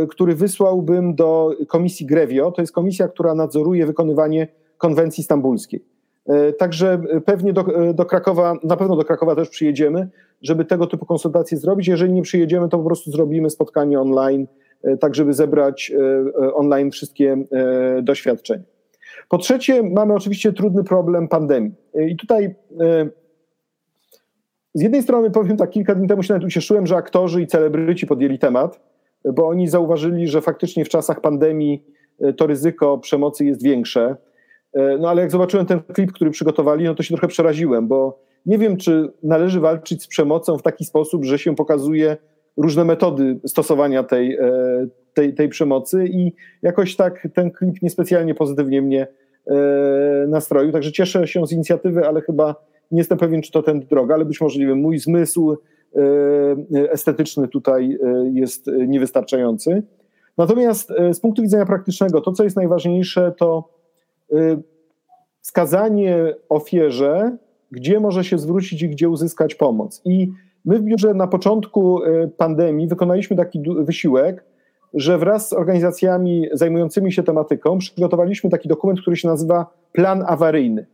Speaker 2: który wysłałbym do komisji Grevio. To jest komisja, która nadzoruje wykonywanie konwencji stambulskiej. E, także pewnie do, do, Krakowa, na pewno do Krakowa też przyjedziemy, żeby tego typu konsultacje zrobić. Jeżeli nie przyjedziemy, to po prostu zrobimy spotkanie online, tak żeby zebrać online wszystkie doświadczenia. Po trzecie, mamy oczywiście trudny problem pandemii. I tutaj z jednej strony powiem tak, kilka dni temu się nawet ucieszyłem, że aktorzy i celebryci podjęli temat, bo oni zauważyli, że faktycznie w czasach pandemii to ryzyko przemocy jest większe E, no ale jak zobaczyłem ten klip, który przygotowali, no to się trochę przeraziłem, bo nie wiem, czy należy walczyć z przemocą w taki sposób, że się pokazuje różne metody stosowania tej, e, tej, tej przemocy i jakoś tak ten klip niespecjalnie pozytywnie mnie e, nastroił. Także cieszę się z inicjatywy, ale chyba nie jestem pewien, czy to ten droga, ale być może, nie wiem, mój zmysł estetyczny tutaj jest niewystarczający. Natomiast z punktu widzenia praktycznego, to co jest najważniejsze, to wskazanie ofierze, gdzie może się zwrócić i gdzie uzyskać pomoc. I my w biurze na początku pandemii wykonaliśmy taki wysiłek, że wraz z organizacjami zajmującymi się tematyką przygotowaliśmy taki dokument, który się nazywa Plan Awaryjny.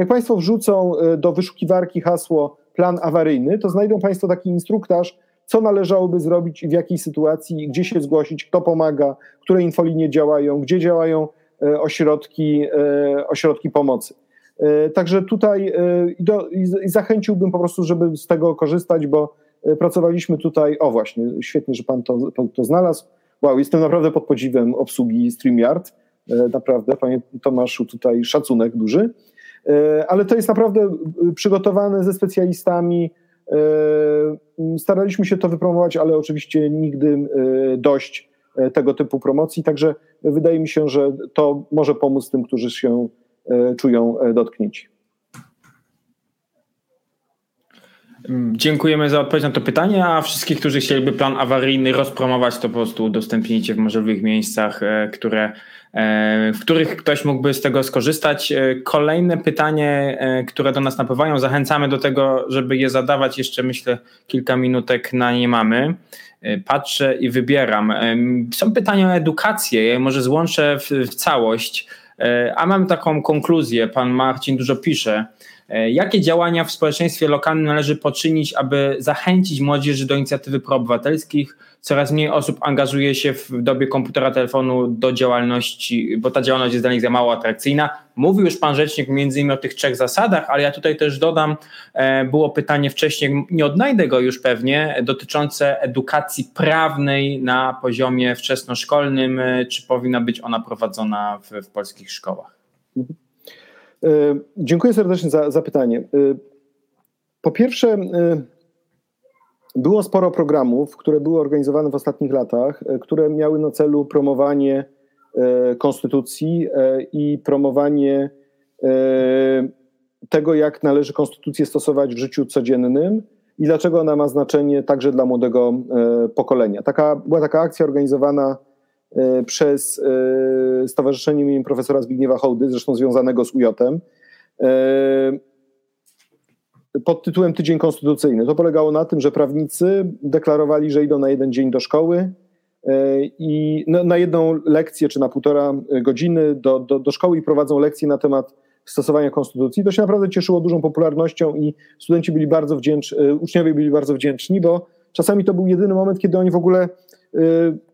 Speaker 2: Jak Państwo wrzucą y, do wyszukiwarki hasło plan awaryjny, to znajdą Państwo taki instruktaż, co należałoby zrobić i w jakiej sytuacji, gdzie się zgłosić, kto pomaga, które infolinie działają, gdzie działają E, ośrodki, e, ośrodki pomocy. Także tutaj do, i zachęciłbym po prostu, żeby z tego korzystać, bo pracowaliśmy tutaj, o właśnie, świetnie, że pan to, pan to znalazł. Wow, jestem naprawdę pod podziwem obsługi StreamYard. Naprawdę, panie Tomaszu, tutaj szacunek duży. Ale to jest naprawdę przygotowane ze specjalistami. Staraliśmy się to wypromować, ale oczywiście nigdy dość E, tego typu promocji. Także wydaje mi się, że to może pomóc tym, którzy się e, czują e, dotknięci.
Speaker 1: Dziękujemy za odpowiedź na to pytanie, a wszystkich, którzy chcieliby plan awaryjny rozpromować, to po prostu udostępnijcie w możliwych miejscach, które, w których ktoś mógłby z tego skorzystać. Kolejne pytanie, które do nas napływają, zachęcamy do tego, żeby je zadawać. Jeszcze myślę, kilka minutek na nie mamy. E, patrzę i wybieram. Są pytania o edukację, ja może złączę w, w całość, e, a mam taką konkluzję. Pan Marcin dużo pisze. E, jakie działania w społeczeństwie lokalnym należy poczynić, aby zachęcić młodzież do inicjatywy proobywatelskich? Coraz mniej osób angażuje się w dobie komputera, telefonu do działalności, bo ta działalność jest dla nich za mało atrakcyjna. Mówił już pan rzecznik między innymi o tych trzech zasadach, ale ja tutaj też dodam, e, było pytanie wcześniej, nie odnajdę go już pewnie, dotyczące edukacji prawnej na poziomie wczesnoszkolnym. E, czy powinna być ona prowadzona w, w polskich szkołach?
Speaker 2: E, dziękuję serdecznie za, za pytanie. E, po pierwsze, e, było sporo programów, które były organizowane w ostatnich latach, które miały na celu promowanie konstytucji i promowanie tego, jak należy konstytucję stosować w życiu codziennym i dlaczego ona ma znaczenie także dla młodego pokolenia. Taka, była taka akcja organizowana przez Stowarzyszenie im. profesora Zbigniewa Hołdy, zresztą związanego z UJ-em pod tytułem Tydzień Konstytucyjny. To polegało na tym, że prawnicy deklarowali, że idą na jeden dzień do szkoły e, i na jedną lekcję czy na półtora godziny do, do, do szkoły i prowadzą lekcje na temat stosowania konstytucji. To się naprawdę cieszyło dużą popularnością i studenci byli bardzo wdzięczni, e, uczniowie byli bardzo wdzięczni, bo czasami to był jedyny moment, kiedy oni w ogóle e,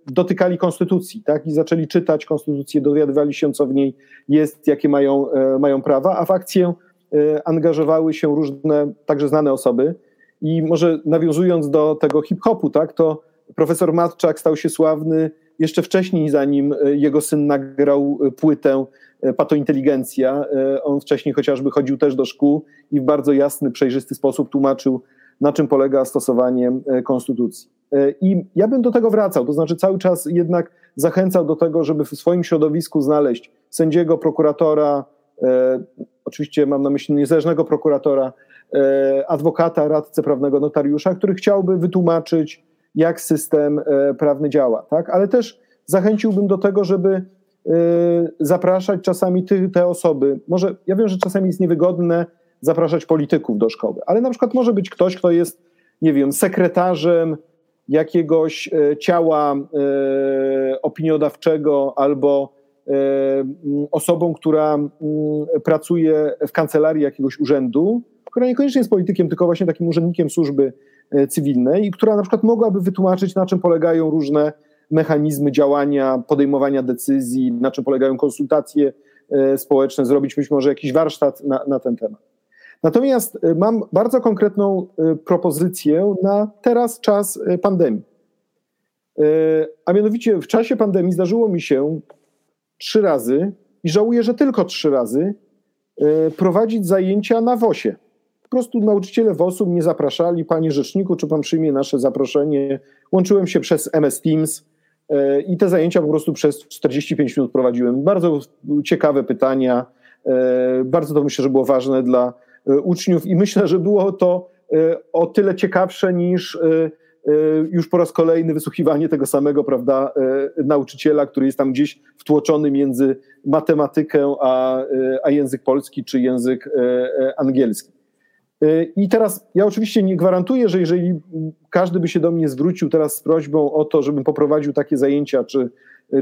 Speaker 2: dotykali konstytucji tak? i zaczęli czytać konstytucję, dowiadywali się, co w niej jest, jakie mają, mają prawa, a w akcję Y, angażowały się różne, także znane osoby. I może nawiązując do tego hip-hopu, tak, to profesor Matczak stał się sławny jeszcze wcześniej, zanim y, jego syn nagrał y, płytę Patointeligencja. On wcześniej chociażby chodził też do szkół i w bardzo jasny, przejrzysty sposób tłumaczył, na czym polega stosowanie konstytucji. I ja bym do tego wracał, to znaczy cały czas jednak zachęcał do tego, żeby w swoim środowisku znaleźć sędziego, prokuratora, oczywiście mam na myśli niezależnego prokuratora, e, adwokata, radcę prawnego, notariusza, który chciałby wytłumaczyć, jak system e, prawny działa, tak? Ale też zachęciłbym do tego, żeby e, zapraszać czasami ty, te osoby. Może ja wiem, że czasami jest niewygodne zapraszać polityków do szkoły, ale na przykład może być ktoś, kto jest, nie wiem, sekretarzem jakiegoś ciała opiniodawczego albo E, osobą, która pracuje w kancelarii jakiegoś urzędu, która niekoniecznie jest politykiem, tylko właśnie takim urzędnikiem służby e, cywilnej i która na przykład mogłaby wytłumaczyć, na czym polegają różne mechanizmy działania, podejmowania decyzji, na czym polegają konsultacje e, społeczne, zrobić być może jakiś warsztat na, na ten temat. Natomiast mam bardzo konkretną propozycję na teraz czas pandemii. A mianowicie w czasie pandemii zdarzyło mi się trzy razy i żałuję, że tylko trzy razy prowadzić zajęcia na WOSie. Po prostu nauczyciele WOS-u mnie zapraszali, panie rzeczniku, czy pan przyjmie nasze zaproszenie. Łączyłem się przez MS Teams i te zajęcia po prostu przez 45 minut prowadziłem. Bardzo ciekawe pytania, bardzo to myślę, że było ważne dla uczniów i myślę, że było to o tyle ciekawsze niż Y, już po raz kolejny wysłuchiwanie tego samego, prawda, nauczyciela, który jest tam gdzieś wtłoczony między matematykę a, a język polski czy język angielski. I teraz ja oczywiście nie gwarantuję, że jeżeli każdy by się do mnie zwrócił teraz z prośbą o to, żebym poprowadził takie zajęcia, czy,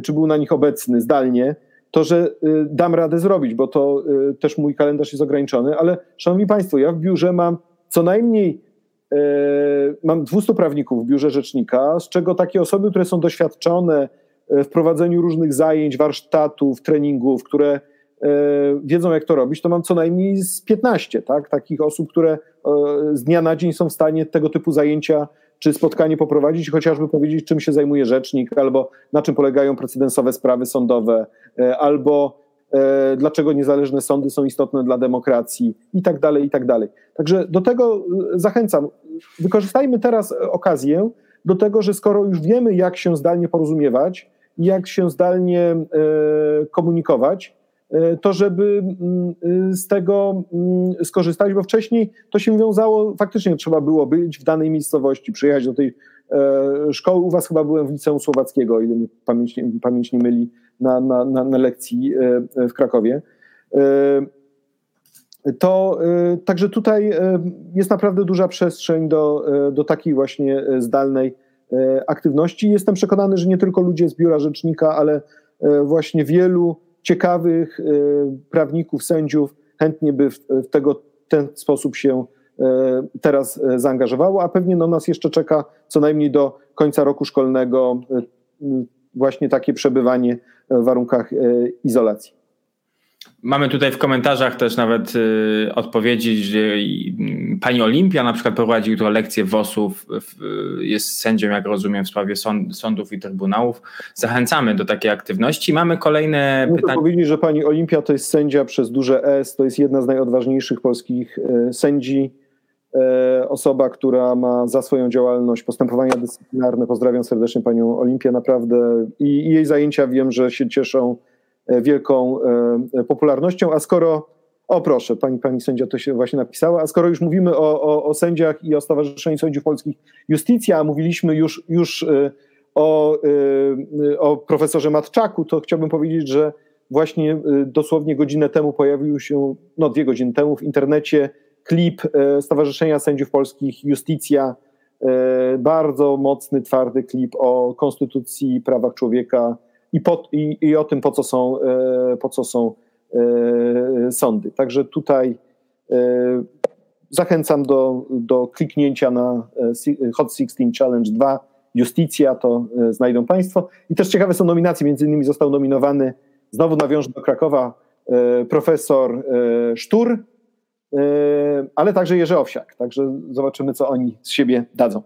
Speaker 2: czy był na nich obecny zdalnie, to że dam radę zrobić, bo to też mój kalendarz jest ograniczony, ale szanowni Państwo, ja w biurze mam co najmniej E, mam 200 prawników w biurze rzecznika, z czego takie osoby, które są doświadczone e, w prowadzeniu różnych zajęć, warsztatów, treningów, które e, wiedzą, jak to robić, to mam co najmniej z 15 tak? takich osób, które z dnia na dzień są w stanie tego typu zajęcia czy spotkanie poprowadzić, chociażby powiedzieć, czym się zajmuje rzecznik, albo na czym polegają precedensowe sprawy sądowe, albo E, dlaczego niezależne sądy są istotne dla demokracji i tak dalej, i tak dalej. Także do tego e, zachęcam. Wykorzystajmy teraz okazję do tego, że skoro już wiemy, jak się zdalnie porozumiewać, jak się zdalnie e, komunikować, to żeby mm, z tego mm, skorzystać, bo wcześniej to się wiązało, faktycznie trzeba było być w danej miejscowości, przyjechać do tej szkoły. U was chyba byłem w liceum słowackiego, ile mi pamięć, pamięć nie myli na, na, na, na lekcji e, w Krakowie. E, to e, także tutaj jest naprawdę duża przestrzeń do, do takiej właśnie zdalnej aktywności. Jestem przekonany, że nie tylko ludzie z biura rzecznika, ale właśnie wielu ciekawych prawników, sędziów chętnie by w, tego, ten sposób się teraz zaangażowało, a pewnie no, nas jeszcze czeka co najmniej do końca roku szkolnego właśnie takie przebywanie w warunkach e, izolacji.
Speaker 1: Mamy tutaj w komentarzach też nawet y, odpowiedzi, że y, pani Olimpia na przykład prowadzi tu lekcje WOS-ów, y, jest sędzią, jak rozumiem, w sprawie sąd, sądów i trybunałów. Zachęcamy do takiej aktywności. Mamy kolejne
Speaker 2: Muszę pytania. powiedzieć, że pani Olimpia to jest sędzia przez duże S, to jest jedna z najodważniejszych polskich e, sędzi E, osoba, która ma za swoją działalność postępowania dyscyplinarne. Pozdrawiam serdecznie panią Olimpię, naprawdę. I, I, jej zajęcia wiem, że się cieszą wielką e, popularnością, a skoro O proszę, pani, pani sędzia to się właśnie napisała. A skoro już mówimy o, o, o sędziach i o Stowarzyszeniu Sędziów Polskich Justicja, a mówiliśmy już, już y, o, o profesorze Matczaku, to chciałbym powiedzieć, że właśnie dosłownie godzinę temu pojawił się, no dwie godziny temu w internecie klip Stowarzyszenia Sędziów Polskich Justicja, bardzo mocny, twardy klip o konstytucji, prawach człowieka i, po, i, i o tym, po co są, po co są E, sądy. Także tutaj e, zachęcam do, do kliknięcia na e, Hot 16 Challenge 2 Justicja, to znajdą Państwo. I też ciekawe są nominacje, między innymi został nominowany, znowu nawiążę do Krakowa, profesor Sztur, ale także Jerzy Owsiak. Także zobaczymy, co oni z siebie dadzą.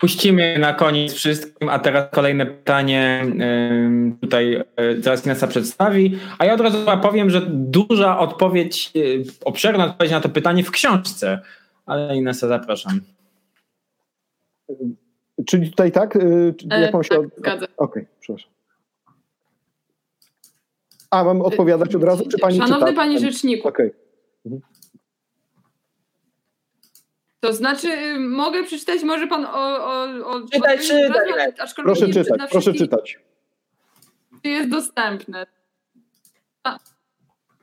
Speaker 1: Puścimy na koniec wszystkim, a teraz kolejne pytanie tutaj e, zaraz Inesa przedstawi, a ja od razu powiem, że duża odpowiedź, e, obszerna odpowiedź na to pytanie w książce, ale Inesa zapraszam.
Speaker 2: Czyli tutaj tak?
Speaker 3: E, jak mam się... Tak, Okej,
Speaker 2: okay, przepraszam. A, mam odpowiadać od razu, czy pani
Speaker 3: Szanowny
Speaker 2: czyta?
Speaker 3: Panie Rzeczniku,
Speaker 2: okay.
Speaker 3: To znaczy, y, mogę przeczytać, może pan o. o, o
Speaker 1: czytaj, czytaj.
Speaker 2: Proszę czytać, proszę czytać.
Speaker 3: Jest dostępne.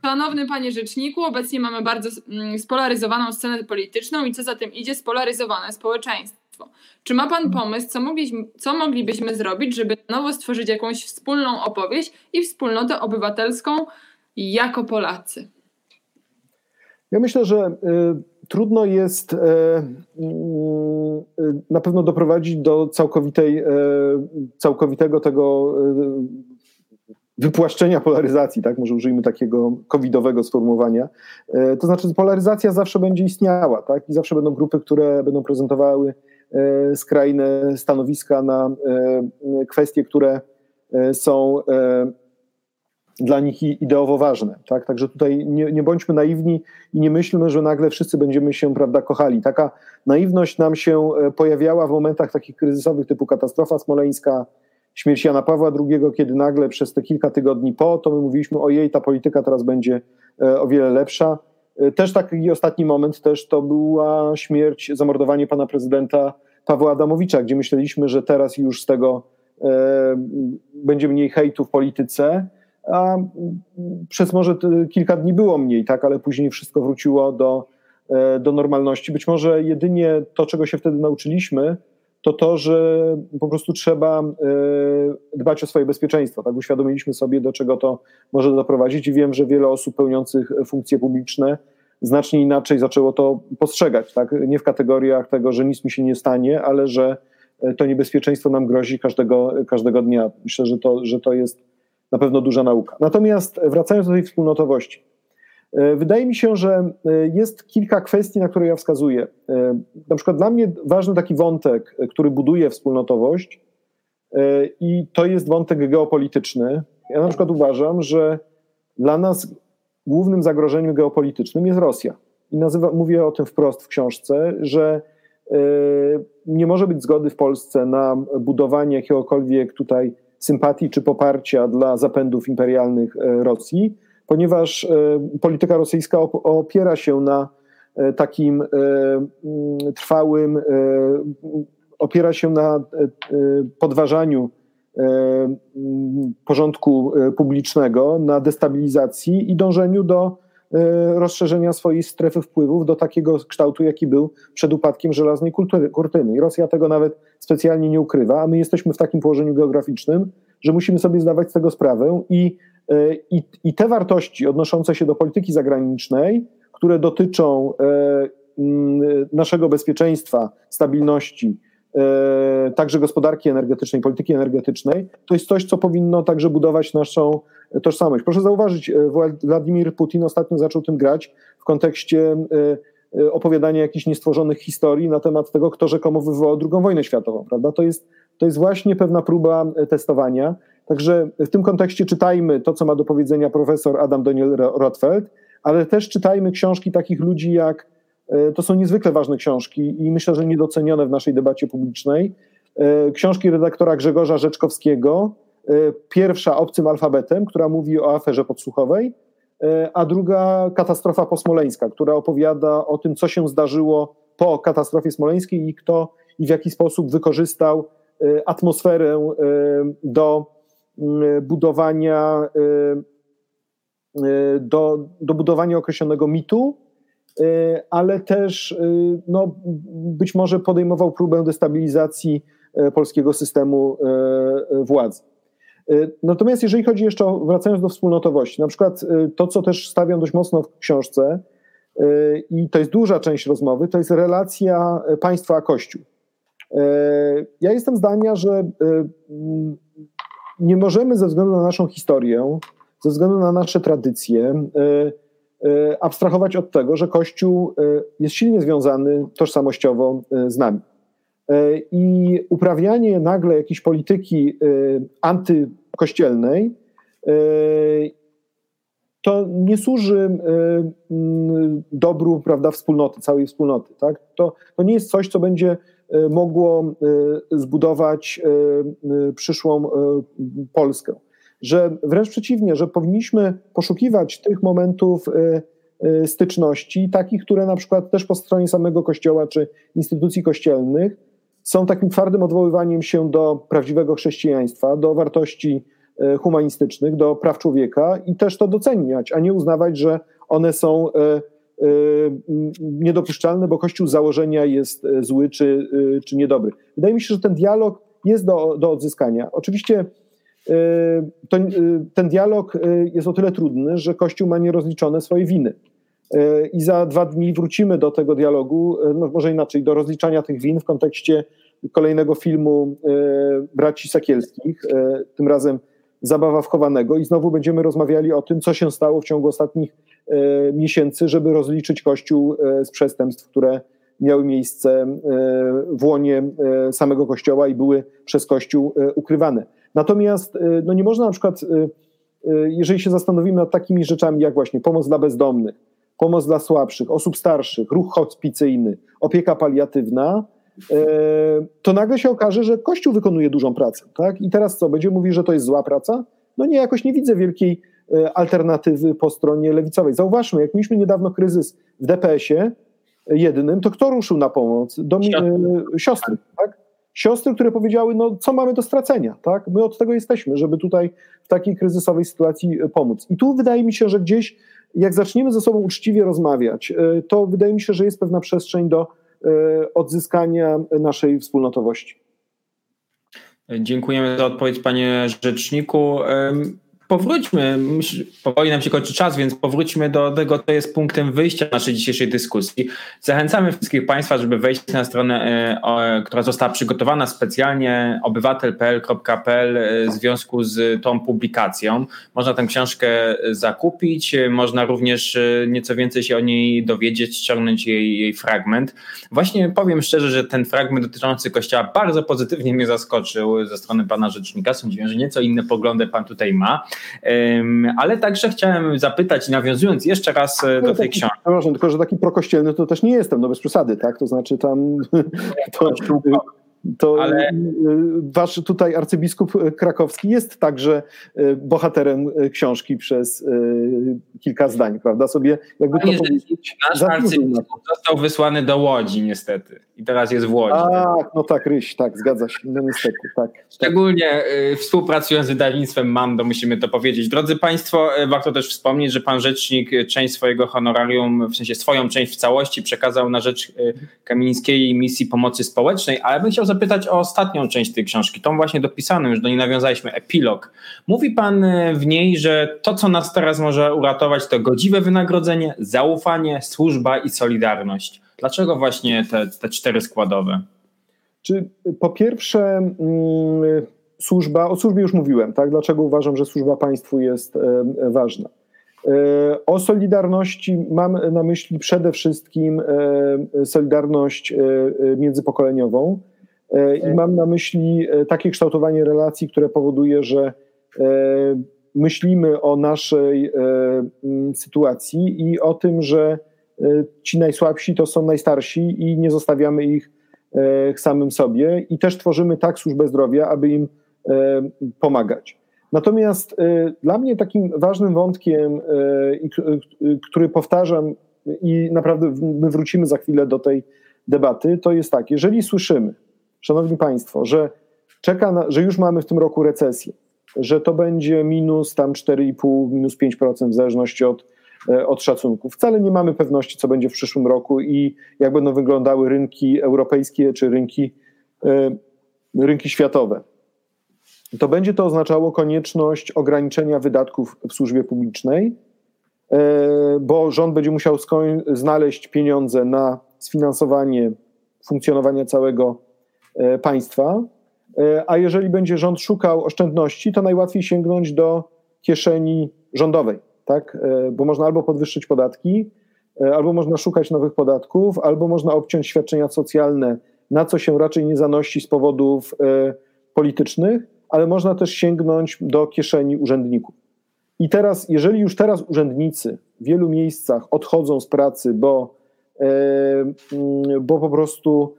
Speaker 3: Szanowny panie rzeczniku, obecnie mamy bardzo mm, spolaryzowaną scenę polityczną i co za tym idzie, spolaryzowane społeczeństwo. Czy ma pan pomysł, co, mogliśmy, co moglibyśmy zrobić, żeby na nowo stworzyć jakąś wspólną opowieść i wspólnotę obywatelską jako Polacy?
Speaker 2: Ja myślę, że. Y trudno jest e, mm, na pewno doprowadzić do całkowitej, e, całkowitego tego e, wypłaszczenia polaryzacji, tak? Może użyjmy takiego covidowego sformułowania. To znaczy, polaryzacja zawsze będzie istniała, tak? I zawsze będą grupy, które będą prezentowały skrajne stanowiska na kwestie, które są dla nich ideowo ważne. Tak? Także tutaj nie, nie, bądźmy naiwni i nie myślmy, że nagle wszyscy będziemy się prawda, kochali. Taka naiwność nam się e, pojawiała w momentach takich kryzysowych typu katastrofa smoleńska, śmierć Jana Pawła II, kiedy nagle przez te kilka tygodni po, to my mówiliśmy, ojej, ta polityka teraz będzie e, o wiele lepsza. E, też taki ostatni moment też to była śmierć, zamordowanie pana prezydenta Pawła Adamowicza, gdzie myśleliśmy, że teraz już z tego e, będzie mniej hejtu w polityce, a przez może kilka dni było mniej, tak, ale później wszystko wróciło do, e, do normalności. Być może jedynie to, czego się wtedy nauczyliśmy, to to, że po prostu trzeba e, dbać o swoje bezpieczeństwo. Tak, uświadomiliśmy sobie, do czego to może doprowadzić i wiem, że wiele osób pełniących funkcje publiczne znacznie inaczej zaczęło to postrzegać. Tak? Nie w kategoriach tego, że nic mi się nie stanie, ale że to niebezpieczeństwo nam grozi każdego, każdego dnia. Myślę, że to, że to jest na pewno duża nauka. Natomiast wracając do tej wspólnotowości, e, wydaje mi się, że e, jest kilka kwestii, na które ja wskazuję. E, na przykład dla mnie ważny taki wątek, który buduje wspólnotowość, i to jest wątek geopolityczny. Ja na przykład uważam, że dla nas głównym zagrożeniem geopolitycznym jest Rosja. I nazywa, mówię o tym wprost w książce, że nie może być zgody w Polsce na budowanie jakiegokolwiek tutaj sympatii czy poparcia dla zapędów imperialnych e, Rosji, ponieważ e, polityka rosyjska opiera się na e, takim mm, trwałym, opiera się na podważaniu mm, porządku publicznego, na destabilizacji i dążeniu do rozszerzenia swojej strefy wpływów do takiego kształtu, jaki był przed upadkiem żelaznej kurtyny. I Rosja tego nawet specjalnie nie ukrywa, a my jesteśmy w takim położeniu geograficznym, że musimy sobie zdawać z tego sprawę i, e, i, i te wartości odnoszące się do polityki zagranicznej, które dotyczą e, naszego bezpieczeństwa, stabilności, także gospodarki energetycznej, polityki energetycznej, to jest coś, co powinno także budować naszą tożsamość. Proszę zauważyć, Władimir Putin ostatnio zaczął tym grać w kontekście Y, opowiadania jakichś niestworzonych historii na temat tego, kto rzekomo wywołał II wojnę światową, prawda? To jest, to jest właśnie pewna próba testowania. Także w tym kontekście czytajmy to, co ma do powiedzenia profesor Adam Daniel Rothfeld, ale też czytajmy książki takich ludzi jak, to są niezwykle ważne książki i myślę, że niedocenione w naszej debacie publicznej. Książki redaktora Grzegorza Rzeczkowskiego, pierwsza obcym alfabetem, która mówi o aferze podsłuchowej, a druga katastrofa posmoleńska, która opowiada o tym, co się zdarzyło po katastrofie smoleńskiej i kto i w jaki sposób wykorzystał atmosferę do budowania do, do budowania określonego mitu, ale też no, być może podejmował próbę destabilizacji polskiego systemu władzy. Natomiast jeżeli chodzi jeszcze o, wracając do wspólnotowości, na przykład to, co też stawiam dość mocno w książce i to jest duża część rozmowy, to jest relacja państwa a Kościół. Ja jestem zdania, że nie możemy ze względu na naszą historię, ze względu na nasze tradycje, abstrahować od tego, że Kościół jest silnie związany tożsamościowo z nami. I uprawianie nagle jakiejś polityki antykościelnej to nie służy dobru prawda, wspólnoty, całej wspólnoty. Tak? To, to nie jest coś, co będzie mogło zbudować przyszłą Polskę. Że wręcz przeciwnie, że powinniśmy poszukiwać tych momentów styczności, takich, które na przykład też po stronie samego Kościoła czy instytucji kościelnych są takim twardym odwoływaniem się do prawdziwego chrześcijaństwa, do wartości humanistycznych, do praw człowieka i też to doceniać, a nie uznawać, że one są niedopuszczalne, bo Kościół z założenia jest zły czy, czy niedobry. Wydaje mi się, że ten dialog jest do, do odzyskania. Oczywiście to, ten dialog jest o tyle trudny, że Kościół ma nierozliczone swoje winy. I za dwa dni wrócimy do tego dialogu, no może inaczej, do rozliczania tych win w kontekście kolejnego filmu braci Sakielskich, tym razem Zabawa wchowanego i znowu będziemy rozmawiali o tym, co się stało w ciągu ostatnich miesięcy, żeby rozliczyć Kościół z przestępstw, które miały miejsce w łonie samego Kościoła i były przez Kościół ukrywane. Natomiast no nie można na przykład, jeżeli się zastanowimy nad takimi rzeczami jak właśnie pomoc dla bezdomnych, pomoc dla słabszych, osób starszych, ruch hospicyjny, opieka paliatywna, to nagle się okaże, że Kościół wykonuje dużą pracę. Tak? I teraz co? Będzie mówił, że to jest zła praca? No nie, jakoś nie widzę wielkiej alternatywy po stronie lewicowej. Zauważmy, jak mieliśmy niedawno kryzys w DPS-ie jednym, to kto ruszył na pomoc? Do, siostry, tak? Siostry, które powiedziały, no co mamy do stracenia, tak? My od tego jesteśmy, żeby tutaj w takiej kryzysowej sytuacji pomóc. I tu wydaje mi się, że gdzieś jak zaczniemy ze sobą uczciwie rozmawiać, to wydaje mi się, że jest pewna przestrzeń do odzyskania naszej wspólnotowości.
Speaker 1: Dziękujemy za odpowiedź, panie rzeczniku powróćmy, powoli nam się kończy czas, więc powróćmy do tego, co jest punktem wyjścia naszej dzisiejszej dyskusji. Zachęcamy wszystkich Państwa, żeby wejść na stronę, e, która została przygotowana specjalnie obywatel.pl.pl e, w związku z tą publikacją. Można tę książkę zakupić, można również e, nieco więcej się o niej dowiedzieć, ściągnąć jej, jej fragment. Właśnie powiem szczerze, że ten fragment dotyczący Kościoła bardzo pozytywnie mnie zaskoczył ze strony Pana Rzecznika. Sądziłem, że nieco inne poglądy Pan tutaj ma. Ale także chciałem zapytać, nawiązując jeszcze raz e, do tej taki, książki.
Speaker 2: Przepraszam, tylko że taki prokościelny to też nie jestem, no bez przesady, tak? To znaczy tam... [laughs] To, to Ale... Y, wasz tutaj arcybiskup krakowski jest także y, bohaterem y, książki przez kilka zdań, prawda? Sobie jakby
Speaker 1: to powiedzieć. Nasz arcybiskup został wysłany do Łodzi niestety i teraz jest w Łodzi.
Speaker 2: Tak, no tak, Ryś, tak, zgadza się, no niestety, tak.
Speaker 1: Szczególnie współpracując z wydawnictwem Mando, musimy to powiedzieć. Drodzy Państwo, warto też wspomnieć, że Pan Rzecznik część swojego honorarium, w sensie swoją część w całości przekazał na rzecz Kamińskiej Misji Pomocy Społecznej, ale bym chciał zapytać o ostatnią część tej książki, tą właśnie dopisaną, już do niej nawiązaliśmy, epilog. Mówi pan e, w niej, że to, co nas teraz może uratować, to godziwe wynagrodzenie, zaufanie, służba i solidarność. Dlaczego właśnie te, te cztery składowe?
Speaker 2: Czy po pierwsze, mm, służba, o służbie już mówiłem, tak? Dlaczego uważam, że służba państwu jest e, ważna? E, o solidarności mam na myśli przede wszystkim solidarność międzypokoleniową, I mam na myśli e, takie kształtowanie relacji, które powoduje, że e, myślimy o naszej sytuacji i o tym, że ci najsłabsi to są najstarsi i nie zostawiamy ich samym sobie i też tworzymy tak służbę zdrowia, aby im pomagać. Natomiast dla mnie takim ważnym wątkiem, który powtarzam i naprawdę my wrócimy za chwilę do tej debaty, to jest tak, jeżeli słyszymy, Szanowni Państwo, że czeka, na, że już mamy w tym roku recesję, że to będzie minus tam 4,5, minus 5% w zależności od, e, od szacunków. Wcale nie mamy pewności, co będzie w przyszłym roku i jak będą wyglądały rynki europejskie czy rynki, e, rynki światowe. To będzie to oznaczało konieczność ograniczenia wydatków w służbie publicznej, e, bo rząd będzie musiał znaleźć pieniądze na sfinansowanie funkcjonowania całego państwa E, a jeżeli będzie rząd szukał oszczędności, to najłatwiej sięgnąć do kieszeni rządowej, tak? E, bo można albo podwyższyć podatki, e, albo można szukać nowych podatków, albo można obciąć świadczenia socjalne, na co się raczej nie zanosi z powodów politycznych, ale można też sięgnąć do kieszeni urzędników. I teraz, jeżeli już teraz urzędnicy w wielu miejscach odchodzą z pracy, bo, bo po prostu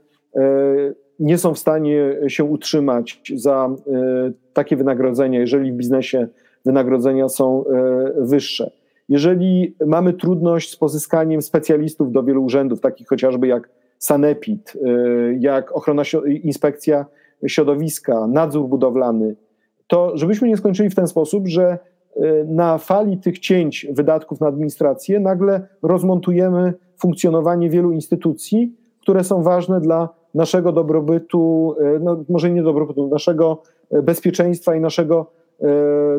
Speaker 2: nie są w stanie się utrzymać za e, takie wynagrodzenia, jeżeli w biznesie wynagrodzenia są e, wyższe. Jeżeli mamy trudność z pozyskaniem specjalistów do wielu urzędów, takich chociażby jak Sanepid, e, jak ochrona, inspekcja środowiska, nadzór budowlany, to żebyśmy nie skończyli w ten sposób, że na fali tych cięć wydatków na administrację nagle rozmontujemy funkcjonowanie wielu instytucji, które są ważne dla naszego dobrobytu, e, no może nie dobrobytu, naszego e, bezpieczeństwa i naszego e,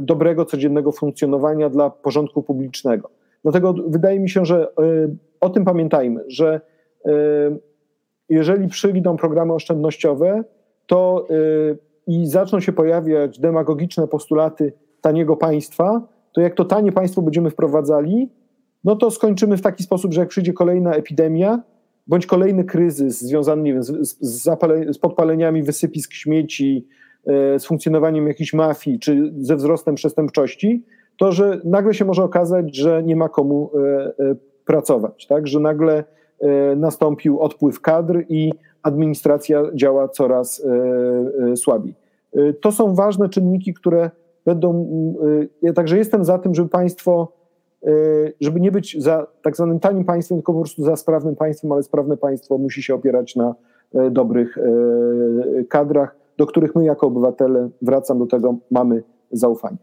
Speaker 2: dobrego, codziennego funkcjonowania dla porządku publicznego. Dlatego wydaje mi się, że o tym pamiętajmy, że jeżeli przyjdą programy oszczędnościowe, to i zaczną się pojawiać demagogiczne postulaty taniego państwa, to jak to tanie państwo będziemy wprowadzali, no to skończymy w taki sposób, że jak przyjdzie kolejna epidemia, bądź kolejny kryzys związany nie wiem, z, z, z podpaleniami wysypisk śmieci, e, z funkcjonowaniem jakiejś mafii czy ze wzrostem przestępczości, to że nagle się może okazać, że nie ma komu e, e, pracować, tak? że nagle nastąpił odpływ kadr i administracja działa coraz słabiej. To są ważne czynniki, które będą. Ja także jestem za tym, żeby państwo żeby nie być za tak zwanym tanim państwem, tylko po prostu za sprawnym państwem, ale sprawne państwo musi się opierać na y, dobrych y, kadrach, do których my jako obywatele, wracam do tego, mamy zaufanie.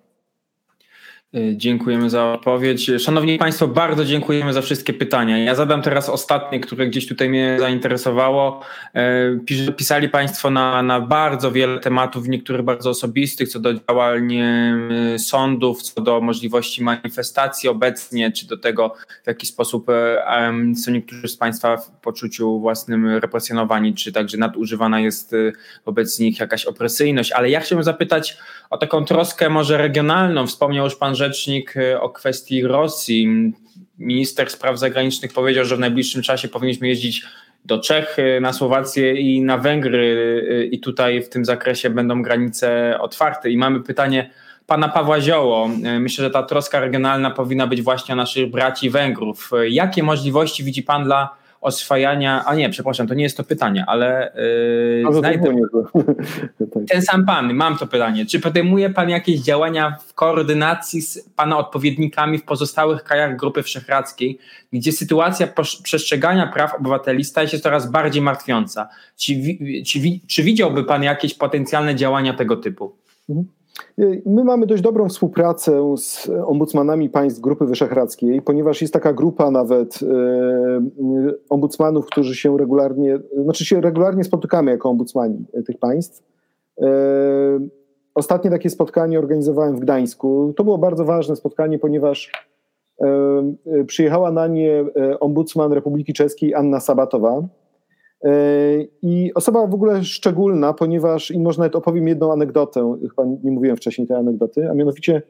Speaker 1: Y, dziękujemy za odpowiedź. Szanowni Państwo, bardzo dziękujemy za wszystkie pytania. Ja zadam teraz ostatnie, które gdzieś tutaj mnie zainteresowało. Y, pisali Państwo na, na bardzo wiele tematów, niektórych bardzo osobistych, co do działań y, sądów, co do możliwości manifestacji obecnie, czy do tego, w jaki sposób są niektórzy z Państwa w poczuciu własnym represjonowani, czy także nadużywana jest wobec nich jakaś opresyjność. Ale ja chciałbym zapytać o taką troskę może regionalną. Wspomniał już Pan rzecznik e, o kwestii Rosji. Minister spraw zagranicznych powiedział, że w najbliższym czasie powinniśmy jeździć do Czech, e, na Słowację i na Węgry e, i tutaj w tym zakresie będą granice otwarte. I mamy pytanie pana Pawła Zioło. Myślę, że ta troska regionalna powinna być właśnie naszych braci Węgrów. Jakie możliwości widzi pan dla oswajania, a nie, przepraszam, to nie jest to pytanie, ale yy, znajdę, [laughs] ten sam pan, mam to pytanie, czy podejmuje pan jakieś działania w koordynacji z pana odpowiednikami w pozostałych krajach Grupy Wszechradzkiej, gdzie sytuacja przestrzegania praw obywateli staje się coraz bardziej martwiąca? Czy, czy, czy widziałby pan jakieś potencjalne działania tego typu? Mhm.
Speaker 2: My mamy dość dobrą współpracę z ombudsmanami państw Grupy Wyszehradzkiej, ponieważ jest taka grupa nawet e, ombudsmanów, którzy się regularnie, znaczy się regularnie spotykamy jako ombudsmani tych państw. Ostatnie takie spotkanie organizowałem w Gdańsku. To było bardzo ważne spotkanie, ponieważ przyjechała na nie ombudsman Republiki Czeskiej Anna Sabatowa I osoba w ogóle szczególna, ponieważ, i może nawet opowiem jedną anegdotę, chyba nie mówiłem wcześniej tej anegdoty, a mianowicie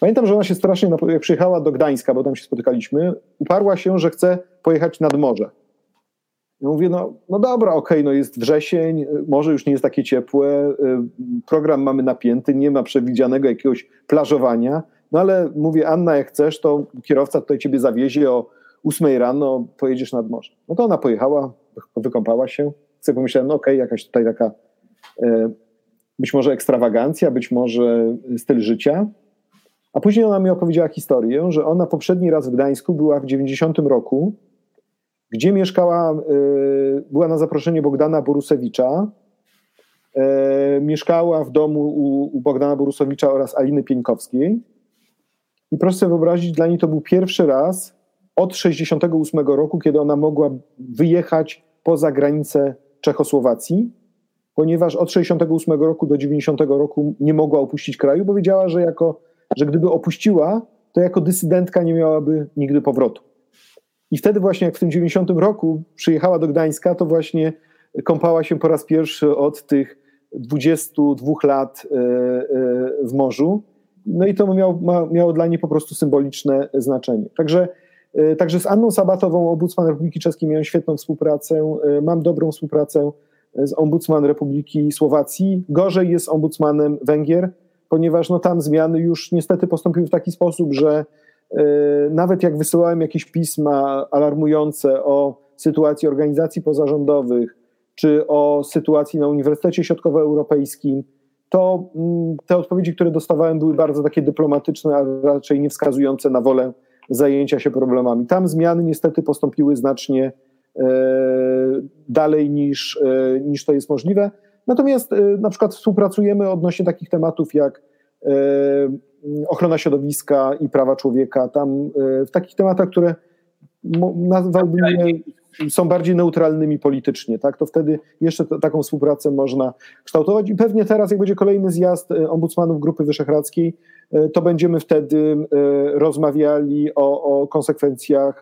Speaker 2: pamiętam, że ona się strasznie, jak przyjechała do Gdańska, bo tam się spotykaliśmy, uparła się, że chce pojechać nad morze. Ja mówię, no, no dobra, okej, okay, no jest wrzesień, morze już nie jest takie ciepłe, e, program mamy napięty, nie ma przewidzianego jakiegoś plażowania, no ale mówię, Anna, jak chcesz, to kierowca tutaj ciebie zawiezie o 8 rano, pojedziesz nad morze. No to ona pojechała, wykąpała się. Sobie pomyślałem, no okej, okay, jakaś tutaj taka e, być może ekstrawagancja, być może styl życia. A później ona mi opowiedziała historię, że ona poprzedni raz w Gdańsku była w 90 roku, gdzie mieszkała, y, była na zaproszenie Bogdana Borusewicza. Y, mieszkała w domu u, Bogdana Borusewicza oraz Aliny Pieńkowskiej. I proszę sobie wyobrazić, dla niej to był pierwszy raz od 68 roku, kiedy ona mogła wyjechać poza granicę Czechosłowacji, ponieważ od 68 roku do 90 roku nie mogła opuścić kraju, bo wiedziała, że, jako, że gdyby opuściła, to jako dysydentka nie miałaby nigdy powrotu. I wtedy właśnie jak w tym 90 roku przyjechała do Gdańska, to właśnie kąpała się po raz pierwszy od tych 22 lat e, e, w morzu. No i to miało, miało dla niej po prostu symboliczne znaczenie. Także, także z Anną Sabatową, ombudsman Republiki Czeskiej, miałem świetną współpracę. Mam dobrą współpracę z ombudsman Republiki Słowacji. Gorzej jest ombudsmanem Węgier, ponieważ no, tam zmiany już niestety postąpiły w taki sposób, że E, nawet jak wysyłałem jakieś pisma alarmujące o sytuacji organizacji pozarządowych, czy o sytuacji na Uniwersytecie Środkowoeuropejskim, to mm, te odpowiedzi, które dostawałem, były bardzo takie dyplomatyczne, a raczej nie wskazujące na wolę zajęcia się problemami. Tam zmiany niestety postąpiły znacznie e, dalej niż, e, niż to jest możliwe. Natomiast na przykład współpracujemy odnośnie takich tematów jak ochrona środowiska i prawa człowieka, tam e, w takich tematach, które nazwałbym są bardziej neutralnymi politycznie, tak, to wtedy jeszcze taką współpracę można kształtować i pewnie teraz, jak będzie kolejny zjazd e, ombudsmanów Grupy Wyszehradzkiej, e, to będziemy wtedy rozmawiali o, o konsekwencjach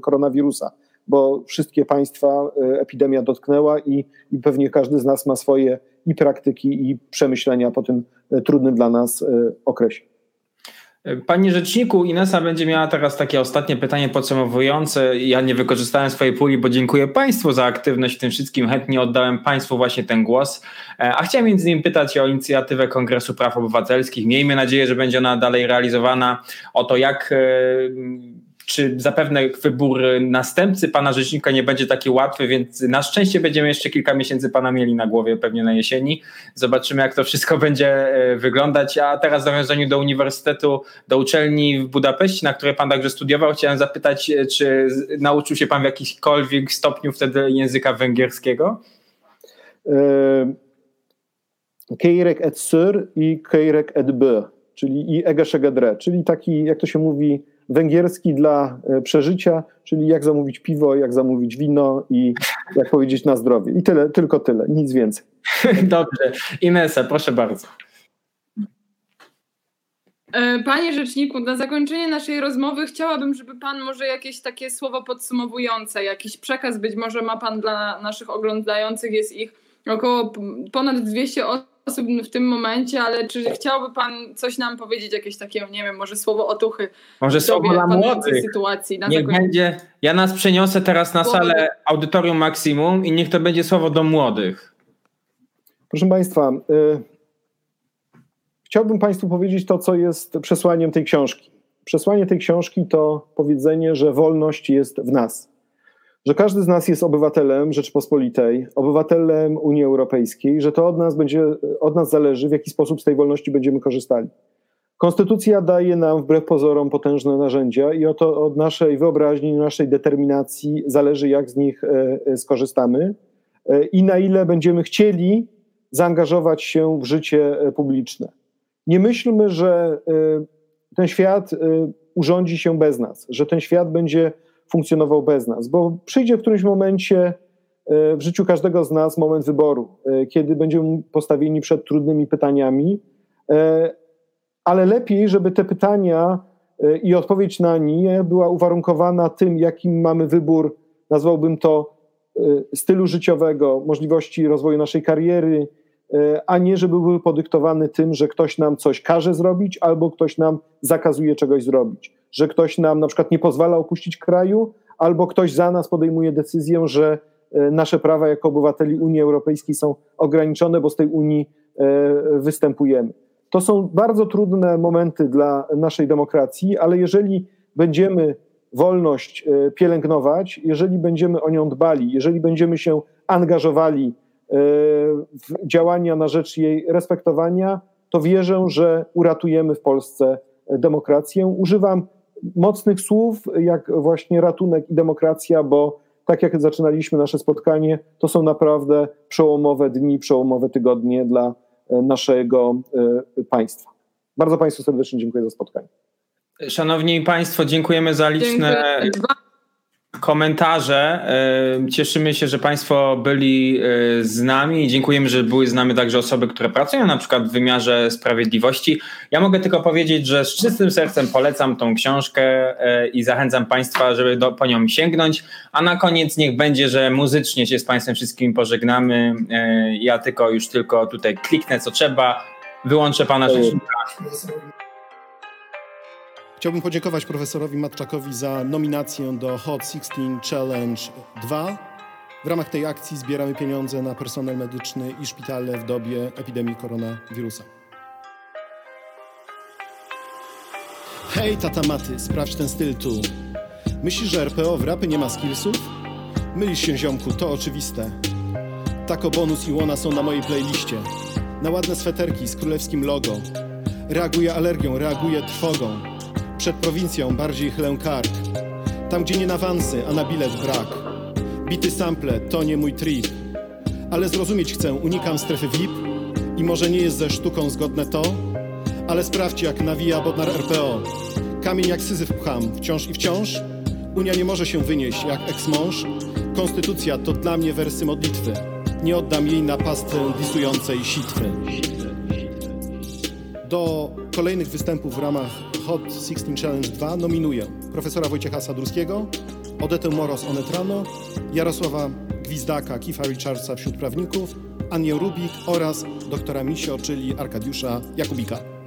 Speaker 2: koronawirusa, bo wszystkie państwa epidemia dotknęła i, i pewnie każdy z nas ma swoje i praktyki, i przemyślenia po tym e, trudnym dla nas e, okresie.
Speaker 1: Panie rzeczniku, Inesa będzie miała teraz takie ostatnie pytanie podsumowujące. Ja nie wykorzystałem swojej puli, bo dziękuję Państwu za aktywność w tym wszystkim. Chętnie oddałem Państwu właśnie ten głos. E, a chciałem między innymi pytać o inicjatywę Kongresu Praw Obywatelskich. Miejmy nadzieję, że będzie ona dalej realizowana. O to, jak czy zapewne wybór następcy pana rzecznika nie będzie taki łatwy, więc na szczęście będziemy jeszcze kilka miesięcy pana mieli na głowie, pewnie na jesieni. Zobaczymy, jak to wszystko [laughs] będzie e, wyglądać. A teraz w nawiązaniu do uniwersytetu, do uczelni w Budapeszcie, na której pan także studiował, chciałem zapytać, e, czy nauczył się pan w jakimkolwiek stopniu wtedy języka węgierskiego?
Speaker 2: E, Keirek et sur i Keirek et b, czyli i egeszegedre, czyli taki, jak to się mówi, węgierski dla e, przeżycia, czyli jak zamówić piwo, jak zamówić wino i jak powiedzieć na zdrowie. I tyle, tylko tyle, nic więcej. [laughs]
Speaker 1: Dobrze. Inesa, proszę bardzo.
Speaker 3: E, panie rzeczniku, na zakończenie naszej rozmowy chciałabym, żeby Pan może jakieś takie słowo podsumowujące, jakiś przekaz być może ma Pan dla naszych oglądających, jest ich około ponad 200 osób osób w tym momencie, ale czy chciałby Pan coś nam powiedzieć, jakieś takie, nie wiem, może słowo otuchy?
Speaker 1: Może słowo dla młodych. Sytuacji, na niech będzie, ja nas przeniosę teraz na salę Audytorium Maksimum i niech to będzie słowo do młodych.
Speaker 2: Proszę Państwa, y chciałbym Państwu powiedzieć to, co jest przesłaniem tej książki. Przesłanie tej książki to powiedzenie, że wolność jest w nas że każdy z nas jest obywatelem Rzeczypospolitej, obywatelem Unii Europejskiej, że to od nas będzie, od nas zależy, w jaki sposób z tej wolności będziemy korzystali. Konstytucja daje nam wbrew pozorom potężne narzędzia i oto od naszej wyobraźni, naszej determinacji zależy, jak z nich e, e, skorzystamy e, i na ile będziemy chcieli zaangażować się w życie publiczne. Nie myślmy, że ten świat urządzi się bez nas, że ten świat będzie funkcjonował bez nas, bo przyjdzie w którymś momencie e, w życiu każdego z nas moment wyboru, e, kiedy będziemy postawieni przed trudnymi pytaniami, e, ale lepiej, żeby te pytania i odpowiedź na nie była uwarunkowana tym, jakim mamy wybór, nazwałbym to stylu życiowego, możliwości rozwoju naszej kariery, a nie żeby były podyktowane tym, że ktoś nam coś każe zrobić albo ktoś nam zakazuje czegoś zrobić że ktoś nam na przykład nie pozwala opuścić kraju, albo ktoś za nas podejmuje decyzję, że e, nasze prawa jako obywateli Unii Europejskiej są ograniczone, bo z tej Unii e, występujemy. To są bardzo trudne momenty dla naszej demokracji, ale jeżeli będziemy wolność e, pielęgnować, jeżeli będziemy o nią dbali, jeżeli będziemy się angażowali
Speaker 4: działania na rzecz jej respektowania, to wierzę, że uratujemy w Polsce demokrację. Używam mocnych słów, jak właśnie ratunek i demokracja, bo tak jak zaczynaliśmy nasze spotkanie, to są naprawdę przełomowe dni, przełomowe tygodnie dla naszego państwa. Bardzo Państwu serdecznie dziękuję za spotkanie.
Speaker 1: Szanowni Państwo, dziękujemy za liczne komentarze. Cieszymy się, że Państwo byli z nami i dziękujemy, że były z nami także osoby, które pracują na przykład w wymiarze sprawiedliwości. Ja mogę tylko powiedzieć, że z czystym sercem polecam tą książkę i zachęcam Państwa, żeby do, po nią sięgnąć. A na koniec niech będzie, że muzycznie się z Państwem wszystkimi pożegnamy. Ja tylko już tylko tutaj kliknę co trzeba, wyłączę Pana rzecznika.
Speaker 2: Chciałbym podziękować profesorowi Matczakowi za nominację do Hot 16 Challenge 2. W ramach tej akcji zbieramy pieniądze na personel medyczny i szpitale w dobie epidemii koronawirusa. Hej, tata Maty, sprawdź ten styl tu. Myślisz, że RPO w rapy nie ma skillsów? Mylisz się, ziomku, to oczywiste. Tako Bonus i Łona są na mojej playliście. Na ładne sweterki z królewskim logo. Reaguję alergią, reaguję trwogą. Przed prowincją bardziej chlę kark. Tam, gdzie nie na wansy, a na bilet brak. Bity sample to nie mój trip. Ale zrozumieć chcę, unikam strefy VIP. I może nie jest ze sztuką zgodne to, ale sprawdź jak nawija Bodnar RPO. Kamień jak syzyf pcham, wciąż i wciąż. Unia nie może się wynieść jak ex-mąż. Konstytucja to dla mnie wersy modlitwy. Nie oddam jej na pastwę disującej sitwy. Do kolejnych występów w ramach Hot 16 Challenge 2 nominuję profesora Wojciecha Sadurskiego, Odetę Moros Onetrano, Jarosława Gwizdaka, Kifa Richardsa wśród prawników, Anię Rubik oraz doktora Misio, czyli Arkadiusza Jakubika.